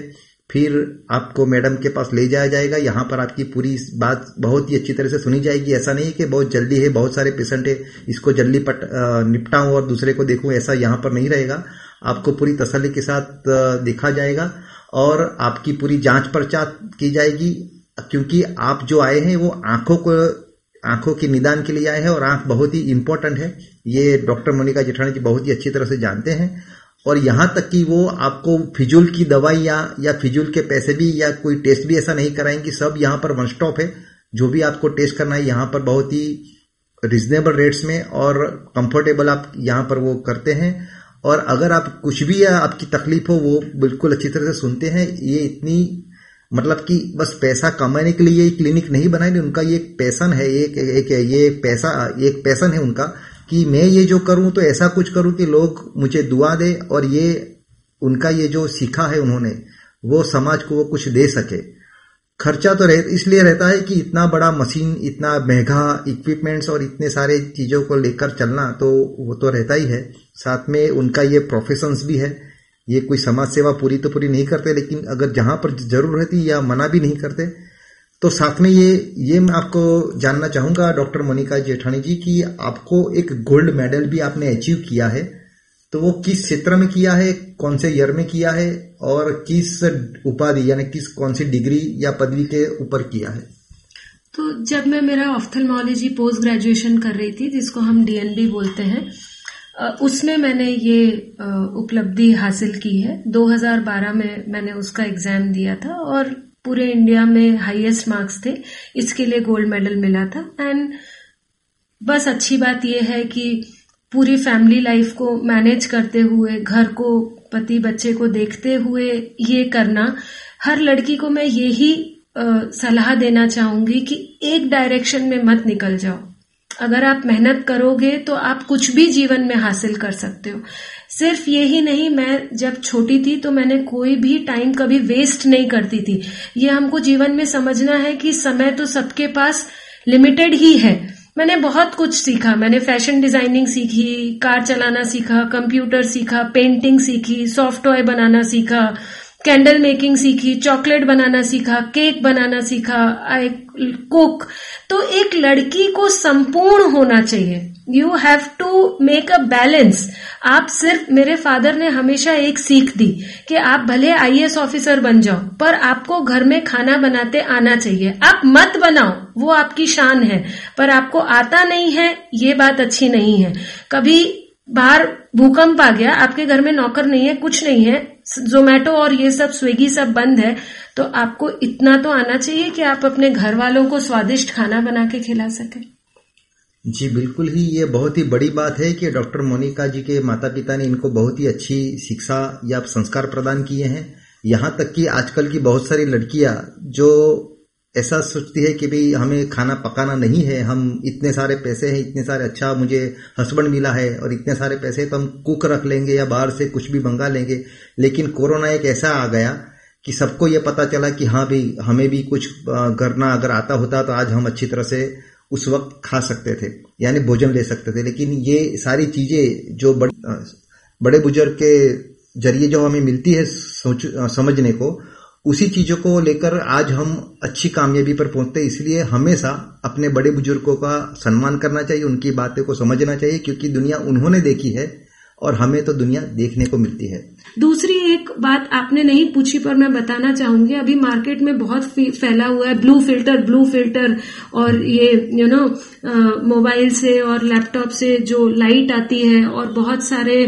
फिर आपको मैडम के पास ले जाया जाएगा। यहाँ पर आपकी पूरी बात बहुत ही अच्छी तरह से सुनी जाएगी। ऐसा नहीं कि बहुत जल्दी है, बहुत सारे पेशेंट है, इसको जल्दी पट निपटाऊं और दूसरे को देखूँ, ऐसा यहाँ पर नहीं रहेगा। आपको पूरी तसल्ली के साथ देखा जाएगा और आपकी पूरी जाँच पर्चा की जाएगी, क्योंकि आप जो आए हैं, वो आँखों को, आँखों के निदान के लिए आए हैं और आँख बहुत ही इंपॉर्टेंट है। ये डॉक्टर मोनिका जेठानी जी बहुत ही अच्छी तरह से जानते हैं। और यहाँ तक कि वो आपको फिजूल की दवाई या या फिजूल के पैसे भी या कोई टेस्ट भी ऐसा नहीं कराएँगे, सब यहाँ पर वन स्टॉप है। जो भी आपको टेस्ट करना है, यहाँ पर बहुत ही रिजनेबल रेट्स में और कंफर्टेबल आप यहाँ पर वो करते हैं। और अगर आप कुछ भी आपकी तकलीफ़ हो, वो बिल्कुल अच्छी तरह से सुनते हैं। ये इतनी मतलब कि बस पैसा कमाने के लिए ये क्लिनिक नहीं बनाई उनका ये एक पैसन है, एक एक ये पैसा, एक पैसन है उनका। कि मैं ये जो करूँ तो ऐसा कुछ करूँ कि लोग मुझे दुआ दे और ये उनका ये जो सीखा है उन्होंने वो समाज को वो कुछ दे सके। खर्चा तो रह, इसलिए रहता है कि इतना बड़ा मशीन इतना महँगा इक्विपमेंट्स और इतने सारे चीज़ों को लेकर चलना तो वो तो रहता ही है। साथ में उनका ये प्रोफेशंस भी है। ये कोई समाज सेवा पूरी तो पूरी नहीं करते लेकिन अगर जहाँ पर ज़रूर रहती या मना भी नहीं करते तो साथ में ये ये मैं आपको जानना चाहूँगा, डॉक्टर मोनिका जेठानी जी, कि आपको एक गोल्ड मेडल भी आपने अचीव किया है। तो वो किस क्षेत्र में किया है, कौन से ईयर में किया है, और किस उपाधि, यानी किस, कौन सी डिग्री या पदवी के ऊपर किया है? तो जब मैं, मेरा ऑफ्थल्मोलॉजी पोस्ट ग्रेजुएशन कर रही थी, जिसको हम डीएनबी बोलते हैं उसमें मैंने ये उपलब्धि हासिल की है। 2012 में मैंने उसका एग्ज़ाम दिया था, और पूरे इंडिया में हाईएस्ट मार्क्स थे। इसके लिए गोल्ड मेडल मिला था। एंड बस अच्छी बात यह है कि पूरी फैमिली लाइफ को मैनेज करते हुए, घर को, पति, बच्चे को देखते हुए ये करना, हर लड़की को मैं यही सलाह देना चाहूँगी कि एक डायरेक्शन में मत निकल जाओ। अगर आप मेहनत करोगे तो आप कुछ भी जीवन में हासिल कर सकते हो। सिर्फ़ ये ही नहीं, मैं जब छोटी थी तो मैंने कोई भी टाइम कभी वेस्ट नहीं करती थी। ये हमको जीवन में समझना है कि समय तो सबके पास लिमिटेड ही है। मैंने बहुत कुछ सीखा। मैंने फ़ैशन डिज़ाइनिंग सीखी, कार चलाना सीखा कंप्यूटर सीखा पेंटिंग सीखी सॉफ्ट टॉय बनाना सीखा कैंडल मेकिंग सीखी, चॉकलेट बनाना सीखा, केक बनाना सीखा आई कुक तो एक लड़की को संपूर्ण होना चाहिए। You have to make a balance आप सिर्फ़, मेरे फादर ने हमेशा एक सीख दी कि आप भले आईएएस ऑफिसर बन जाओ, पर आपको घर में खाना बनाते आना चाहिए। आप मत बनाओ, वो आपकी शान है, पर आपको आता नहीं है, ये बात अच्छी नहीं है। कभी बाहर भूकंप आ गया, आपके घर में नौकर नहीं है, कुछ नहीं है जोमेटो और ये सब स्विगी सब बंद है तो आपको इतना तो आना चाहिए कि आप अपने घर वालों को स्वादिष्ट खाना बना के खिला सके। जी, बिल्कुल ही, ये बहुत ही बड़ी बात है कि डॉक्टर मोनिका जी के माता पिता ने इनको बहुत ही अच्छी शिक्षा या संस्कार प्रदान किए हैं। यहाँ तक कि आजकल की बहुत सारी लड़कियाँ जो ऐसा सोचती है कि भाई हमें खाना पकाना नहीं है हम इतने सारे पैसे हैं इतने सारे अच्छा मुझे हस्बैंड मिला है और इतने सारे पैसे तो हम कुक रख लेंगे या बाहर से कुछ भी मंगा लेंगे। लेकिन कोरोना एक ऐसा आ गया कि सबको ये पता चला कि हाँ भाई हमें भी कुछ करना अगर आता होता तो आज हम अच्छी तरह से उस वक्त खा सकते थे यानी भोजन ले सकते थे। लेकिन ये सारी चीज़ें जो बड़े, बड़े बुज़ुर्ग के ज़रिए जो हमें मिलती है समझने को उसी चीज़ों को लेकर आज हम अच्छी कामयाबी पर पहुँचते हैं। इसलिए हमेशा अपने बड़े बुज़ुर्गों का सम्मान करना चाहिए, उनकी बातें को समझना चाहिए, क्योंकि दुनिया उन्होंने देखी है और हमें तो दुनिया देखने को मिलती है। दूसरी एक बात आपने नहीं पूछी, पर मैं बताना चाहूँगी, अभी मार्केट में बहुत फैला हुआ है, ब्लू फ़िल्टर ब्लू फ़िल्टर, और ये यू नो मोबाइल से और लैपटॉप से जो लाइट आती है और बहुत सारे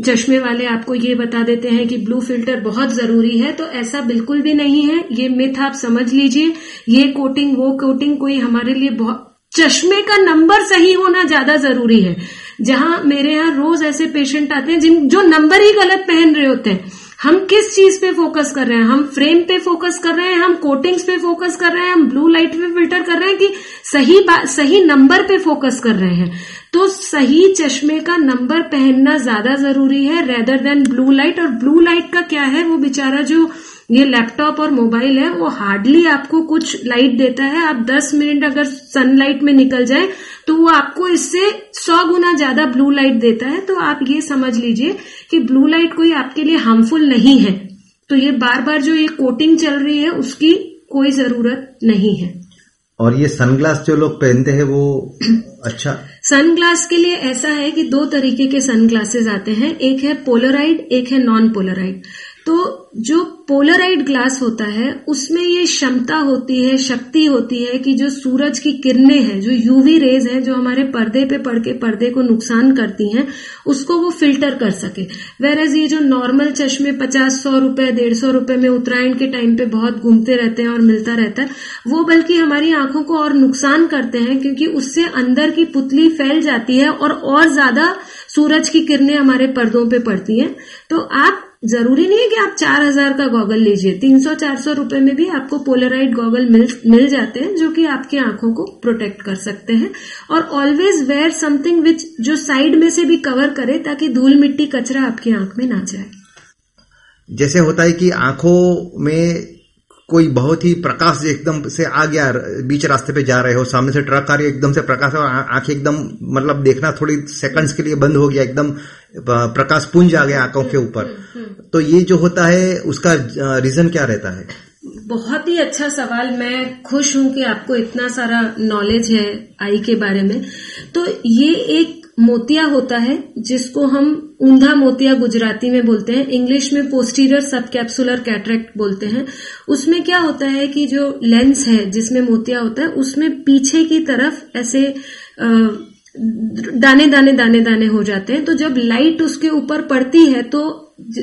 चश्मे वाले आपको ये बता देते हैं कि ब्लू फ़िल्टर बहुत ज़रूरी है तो ऐसा बिल्कुल भी नहीं है। ये मिथ आप समझ लीजिए। ये कोटिंग वो कोटिंग कोई हमारे लिए बहुत, चश्मे का नंबर सही होना ज़्यादा ज़रूरी है। जहाँ मेरे यहाँ रोज ऐसे पेशेंट आते हैं जिन, जो नंबर ही गलत पहन रहे होते हैं। हम किस चीज़ पे फोकस कर रहे हैं? हम फ्रेम पे फोकस कर रहे हैं? हम कोटिंग्स पे फोकस कर रहे हैं? हम ब्लू लाइट पे फ़िल्टर कर रहे हैं कि सही सही नंबर पे फोकस कर रहे हैं? तो सही चश्मे का नंबर पहनना ज़्यादा ज़रूरी है रेदर देन ब्लू लाइट और ब्लू लाइट का क्या है? वो बेचारा जो ये लैपटॉप और मोबाइल है वो हार्डली आपको कुछ लाइट देता है। आप 10 मिनट अगर सनलाइट में निकल जाए तो वो आपको इससे 100 गुना ज़्यादा ब्लू लाइट देता है। तो आप ये समझ लीजिए कि ब्लू लाइट कोई आपके लिए हार्मफुल नहीं है। तो ये बार बार जो ये कोटिंग चल रही है उसकी कोई ज़रूरत नहीं है। और ये सनग्लास जो लोग पहनते हैं वो अच्छा सनग्लास के लिए ऐसा है कि दो तरीके के सनग्लासेस आते हैं। एक है पोलराइड एक है नॉन पोलराइड तो जो पोलराइड ग्लास होता है, उसमें ये क्षमता होती है, शक्ति होती है कि जो सूरज की किरणें हैं, जो यूवी रेज हैं, जो हमारे पर्दे पे पड़ के पर्दे को नुकसान करती हैं, उसको वो फ़िल्टर कर सके। वेर ये जो नॉर्मल चश्मे पचास सौ रुपए, डेढ़ सौ रुपए में उत्तरायण के टाइम पे बहुत घूमते रहते हैं और मिलता रहता है, वो बल्कि हमारी आँखों को और नुकसान करते हैं क्योंकि उससे अंदर की पुतली फैल जाती है और और ज़्यादा सूरज की किरणें हमारे पर्दों पे पड़ती हैं। तो आप ज़रूरी नहीं है कि आप चार हज़ार का गॉगल लीजिए। तीन सौ, चार सौ रुपए में भी आपको पोलराइड गॉगल मिल मिल जाते हैं, जो कि आपकी आँखों को प्रोटेक्ट कर सकते हैं। और ऑलवेज वेयर समथिंग विच जो साइड में से भी कवर करे, ताकि धूल मिट्टी कचरा आपकी आँख में ना जाए। जैसे होता है कि आँखों में कोई बहुत ही प्रकाश एकदम से आ गया बीच रास्ते पे जा रहे हो, सामने से ट्रक आ रही है, एकदम से प्रकाश और आँखें एकदम मतलब देखना थोड़ी सेकंड्स के लिए बंद हो गया, एकदम प्रकाश पुंज आ गया आँखों के ऊपर। तो ये जो होता है उसका रीजन क्या रहता है? बहुत ही अच्छा सवाल। मैं खुश हूँ कि आपको इतना सारा नॉलेज है आई के बारे में। तो ये एक मोतिया होता है जिसको हम ऊंधा मोतिया गुजराती में बोलते हैं। इंग्लिश में पोस्टीरियर सब कैप्सुलर कैटरेक्ट बोलते हैं। उसमें क्या होता है कि जो लेंस है जिसमें मोतिया होता है उसमें पीछे की तरफ़ ऐसे दाने दाने दाने दाने हो जाते हैं। तो जब लाइट उसके ऊपर पड़ती है तो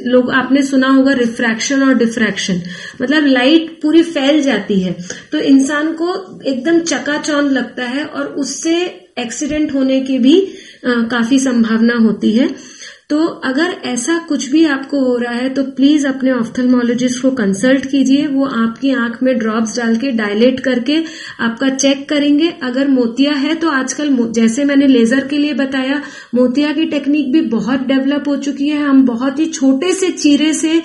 लोग आपने सुना होगा रिफ्रैक्शन और डिफ्रैक्शन मतलब लाइट पूरी फैल जाती है। तो इंसान को एकदम चकाचौंध लगता है और उससे एक्सीडेंट होने की भी आ, काफ़ी संभावना होती है। तो अगर ऐसा कुछ भी आपको हो रहा है तो प्लीज़ अपने ऑफ्थल्मोलॉजिस्ट को कंसल्ट कीजिए। वो आपकी आँख में ड्रॉप्स डाल के डायलेट करके आपका चेक करेंगे। अगर मोतिया है तो आजकल जैसे मैंने लेजर के लिए बताया, मोतिया की टेक्निक भी बहुत डेवलप हो चुकी है। हम बहुत ही छोटे से चीरे से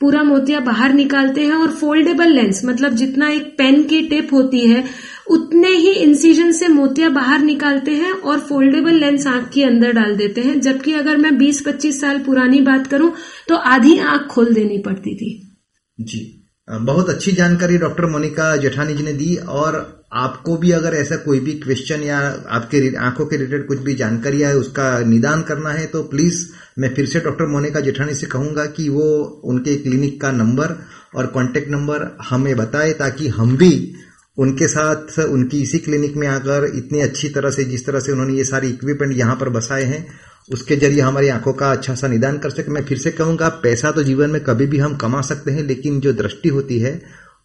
पूरा मोतिया बाहर निकालते हैं और फोल्डेबल लेंस मतलब जितना एक पेन की टिप होती है उतने ही इंसिजन से मोतिया बाहर निकालते हैं और फोल्डेबल लेंस आँख के अंदर डाल देते हैं। जबकि अगर मैं 20-25 साल पुरानी बात करूँ तो आधी आँख खोल देनी पड़ती थी। जी। बहुत अच्छी जानकारी डॉक्टर मोनिका जेठानी जी ने दी और आपको भी अगर ऐसा कोई भी क्वेश्चन या आपके आँखों के रिलेटेड कुछ भी जानकारी है, उसका निदान करना है तो प्लीज़ मैं फिर से डॉक्टर मोनिका जेठानी से कहूँगा कि वो उनके क्लिनिक का नंबर और कॉन्टेक्ट नंबर हमें बताए ताकि हम भी उनके साथ, उनकी इसी क्लिनिक में आकर इतनी अच्छी तरह से, जिस तरह से उन्होंने ये सारी इक्विपमेंट यहाँ पर बसाए हैं, उसके ज़रिए हमारी आँखों का अच्छा सा निदान कर सके। मैं फिर से कहूँगा, पैसा तो जीवन में कभी भी हम कमा सकते हैं, लेकिन जो दृष्टि होती है,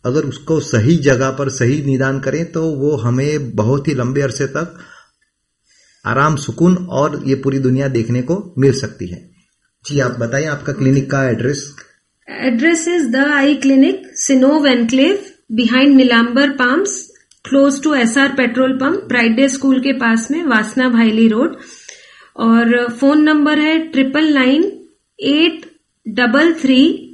अगर उसको सही जगह पर सही निदान करें तो वो हमें बहुत ही लंबे अरसे तक आराम, सुकून और ये पूरी दुनिया देखने को मिल सकती है। जी, आप बताइए आपका क्लिनिक का address. Address is the eye clinic, सिनोव enclave behind Nilambar palms close to S R petrol pump bright day school के पास में वासना भाईली रोड और फ़ोन नंबर है triple nine eight double three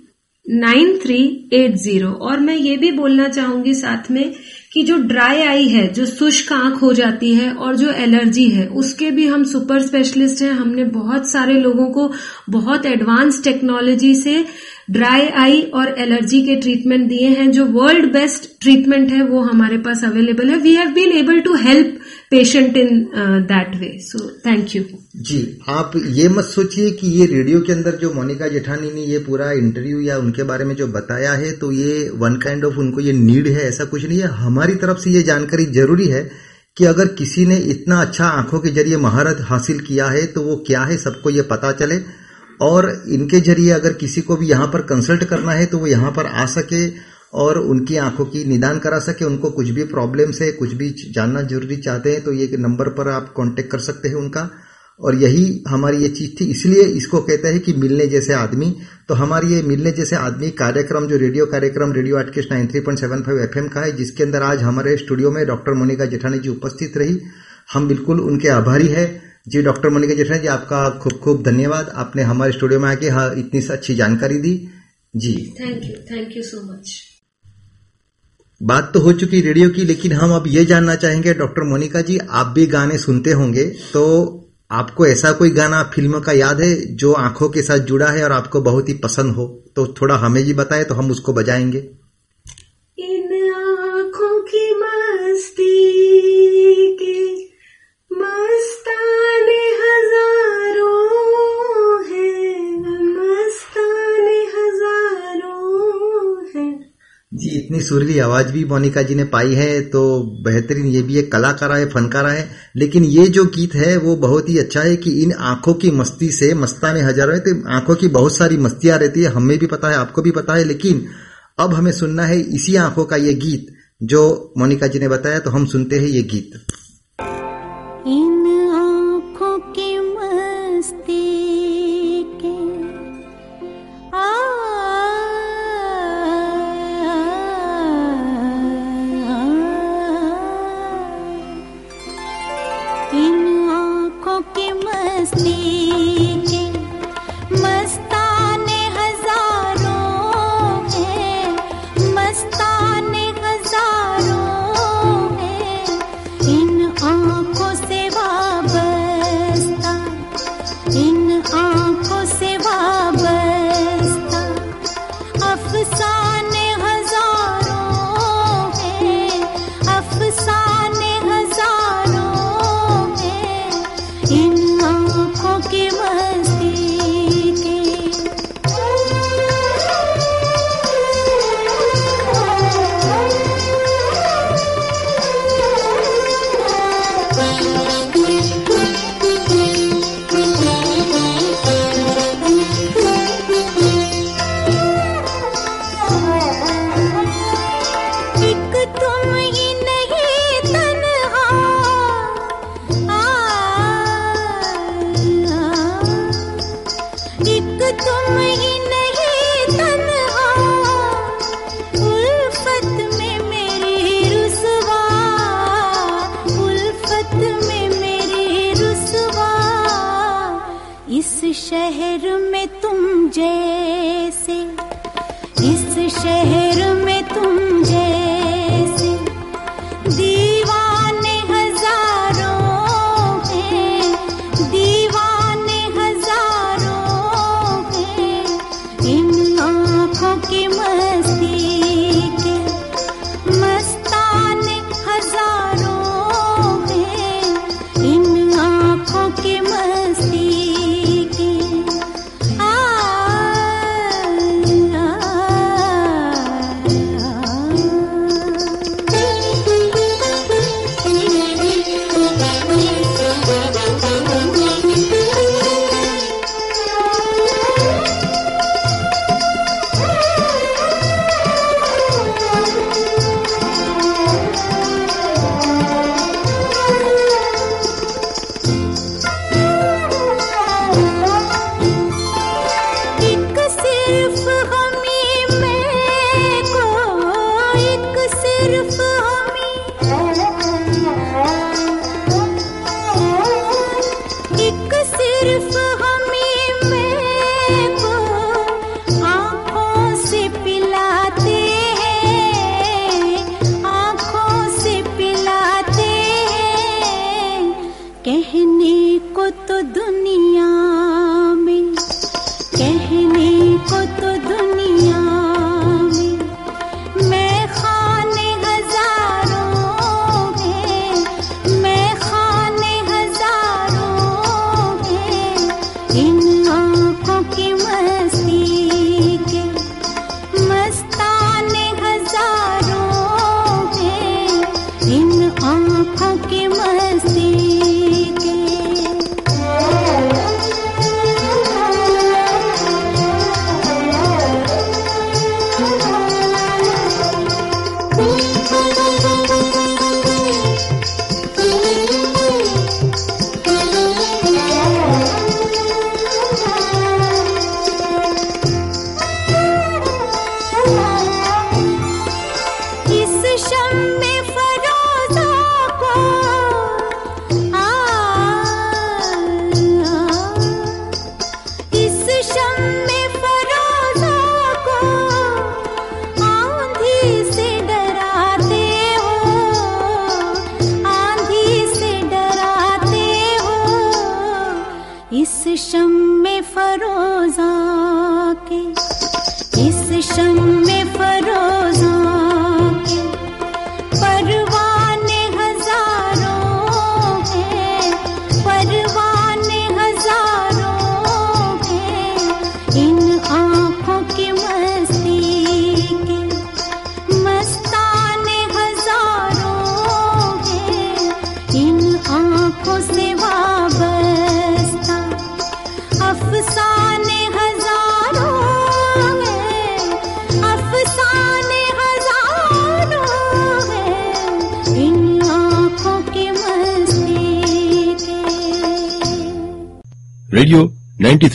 nine three eight zero और मैं ये भी बोलना चाहूँगी साथ में कि जो ड्राई आई है, जो शुष्क आँख हो जाती है और जो एलर्जी है, उसके भी हम सुपर स्पेशलिस्ट हैं। हमने बहुत सारे लोगों को बहुत एडवांस टेक्नोलॉजी से ड्राई आई और एलर्जी के ट्रीटमेंट दिए हैं। जो वर्ल्ड बेस्ट ट्रीटमेंट है, वो हमारे पास अवेलेबल है। We have been able to help patient in that way so thank you जी, आप ये मत सोचिए कि ये रेडियो के अंदर जो मोनिका जेठानी ने ये पूरा इंटरव्यू या उनके बारे में जो बताया है तो ये वन काइंड ऑफ़ उनको ये नीड है, ऐसा कुछ नहीं है। हमारी तरफ़ से ये जानकारी ज़रूरी है कि अगर किसी ने इतना अच्छा आँखों के ज़रिए महारत हासिल किया है तो वो क्या है, सबको ये पता चले। और इनके ज़रिए अगर किसी को भी यहाँ पर कंसल्ट करना है तो वो यहाँ पर आ सके और उनकी आँखों की निदान करा सके। उनको कुछ भी प्रॉब्लम्स है, कुछ भी जानना ज़रूरी चाहते हैं तो ये नंबर पर आप कांटेक्ट कर सकते हैं उनका। और यही हमारी ये चीज़ थी, इसलिए इसको कहते हैं कि मिलने जैसे आदमी। तो हमारी ये मिलने जैसे आदमी कार्यक्रम, जो रेडियो कार्यक्रम, radio आटकेश nine three point seven five F का है, जिसके अंदर आज हमारे स्टूडियो में डॉक्टर मोनिका जेठानी जी उपस्थित रही। हम बिल्कुल उनके आभारी है। जी डॉक्टर मोनिका जेठानी जी आपका खूब खूब धन्यवाद। आपने हमारे स्टूडियो में आके हाँ इतनी अच्छी जानकारी दी। जी। Thank you thank you so much बात तो हो चुकी रेडियो की लेकिन हम अब ये जानना चाहेंगे डॉक्टर मोनिका जी आप भी गाने सुनते होंगे तो आपको ऐसा कोई गाना फ़िल्म का याद है जो आँखों के साथ जुड़ा है और आपको बहुत ही पसंद हो? तो थोड़ा हमें भी बताए तो हम उसको बजाएँगे। सुरीली आवाज़ भी मोनिका जी ने पाई है तो बेहतरीन ये भी एक कलाकार है फनकारा है लेकिन ये जो गीत है, वो बहुत ही अच्छा है कि इन आँखों की मस्ती से मस्ताने हज़ारों है तो आँखों की बहुत सारी मस्तियाँ रहती है, हमें भी पता है, आपको भी पता है, लेकिन अब हमें सुनना है इसी आँखों का ये गीत, जो मोनिका जी ने बताया तो हम सुनते हैं ये गीत। शहर में तुम जैसे। इस शहर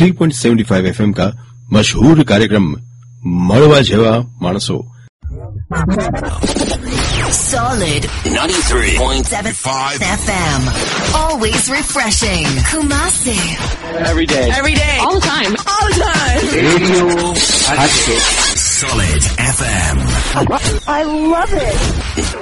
3.75 FM का मशहूर कार्यक्रम मड़वा ज़ेवा मानसो Solid 93.75 FM. Always refreshing. Kumasi. Every day. Every day. All the time. All the time. Radio Solid FM. I love it.